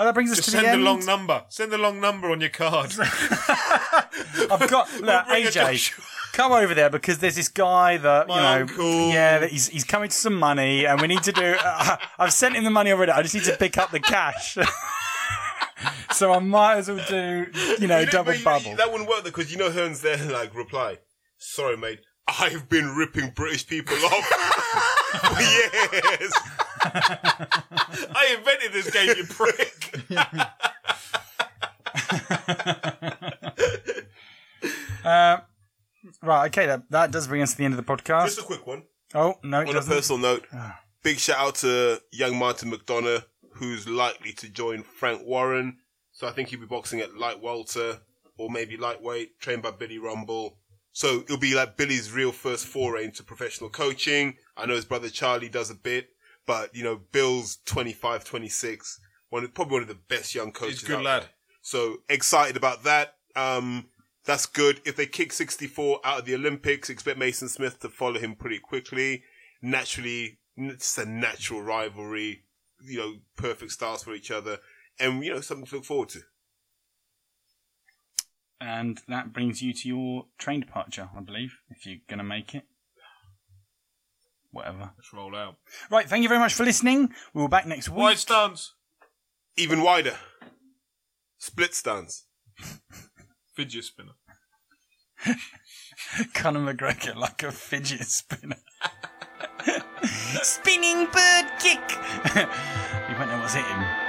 [SPEAKER 2] Oh, that brings us
[SPEAKER 4] Just
[SPEAKER 2] to
[SPEAKER 4] send
[SPEAKER 2] the
[SPEAKER 4] the long number. Send the long number on your card.
[SPEAKER 2] I've got look,
[SPEAKER 4] bring a
[SPEAKER 2] AJ.
[SPEAKER 4] Joshua.
[SPEAKER 2] Come over there because there's this guy that you
[SPEAKER 4] My
[SPEAKER 2] know,
[SPEAKER 4] uncle.
[SPEAKER 2] yeah, that he's he's coming to some money, and we need to do. Uh, I've sent him the money already. I just need to pick up the cash. so I might as well do, you know,
[SPEAKER 3] You
[SPEAKER 2] double
[SPEAKER 3] you-
[SPEAKER 2] bubble.
[SPEAKER 3] That wouldn't work though, because you know Hearn's there like reply. Sorry, mate. I've been ripping British people off for years.
[SPEAKER 4] I invented this game, you prick.
[SPEAKER 2] Uh, right, okay, that that does bring us to the end of the podcast.
[SPEAKER 3] Just a quick one.
[SPEAKER 2] oh no,
[SPEAKER 3] On a
[SPEAKER 2] doesn't.
[SPEAKER 3] personal note,
[SPEAKER 2] Ah.
[SPEAKER 3] big shout out to young Martin McDonough, who's likely to join Frank Warren. So I think he'll be boxing at light welter or maybe lightweight, trained by Billy Rumble. So it'll be like Billy's real first foray into professional coaching. I know his brother Charlie does a bit, but you know, Bill's 25, 26, one of, probably one of the best young coaches.
[SPEAKER 4] He's a good lad.
[SPEAKER 3] there. So excited about that. Um, that's good. If they kick 64 out of the Olympics, expect Mason Smith to follow him pretty quickly. Naturally, it's a natural rivalry. You know, perfect styles for each other, and you know something to look forward to.
[SPEAKER 2] And that brings you to your train departure, I believe, if you're going to make it. Whatever.
[SPEAKER 4] Let's roll out.
[SPEAKER 2] Right, thank you very much for listening. We'll be back next week.
[SPEAKER 4] Wide stance.
[SPEAKER 3] Even wider, split stance.
[SPEAKER 4] Fidget spinner.
[SPEAKER 2] Conor McGregor like a fidget spinner. Spinning bird kick! you won't know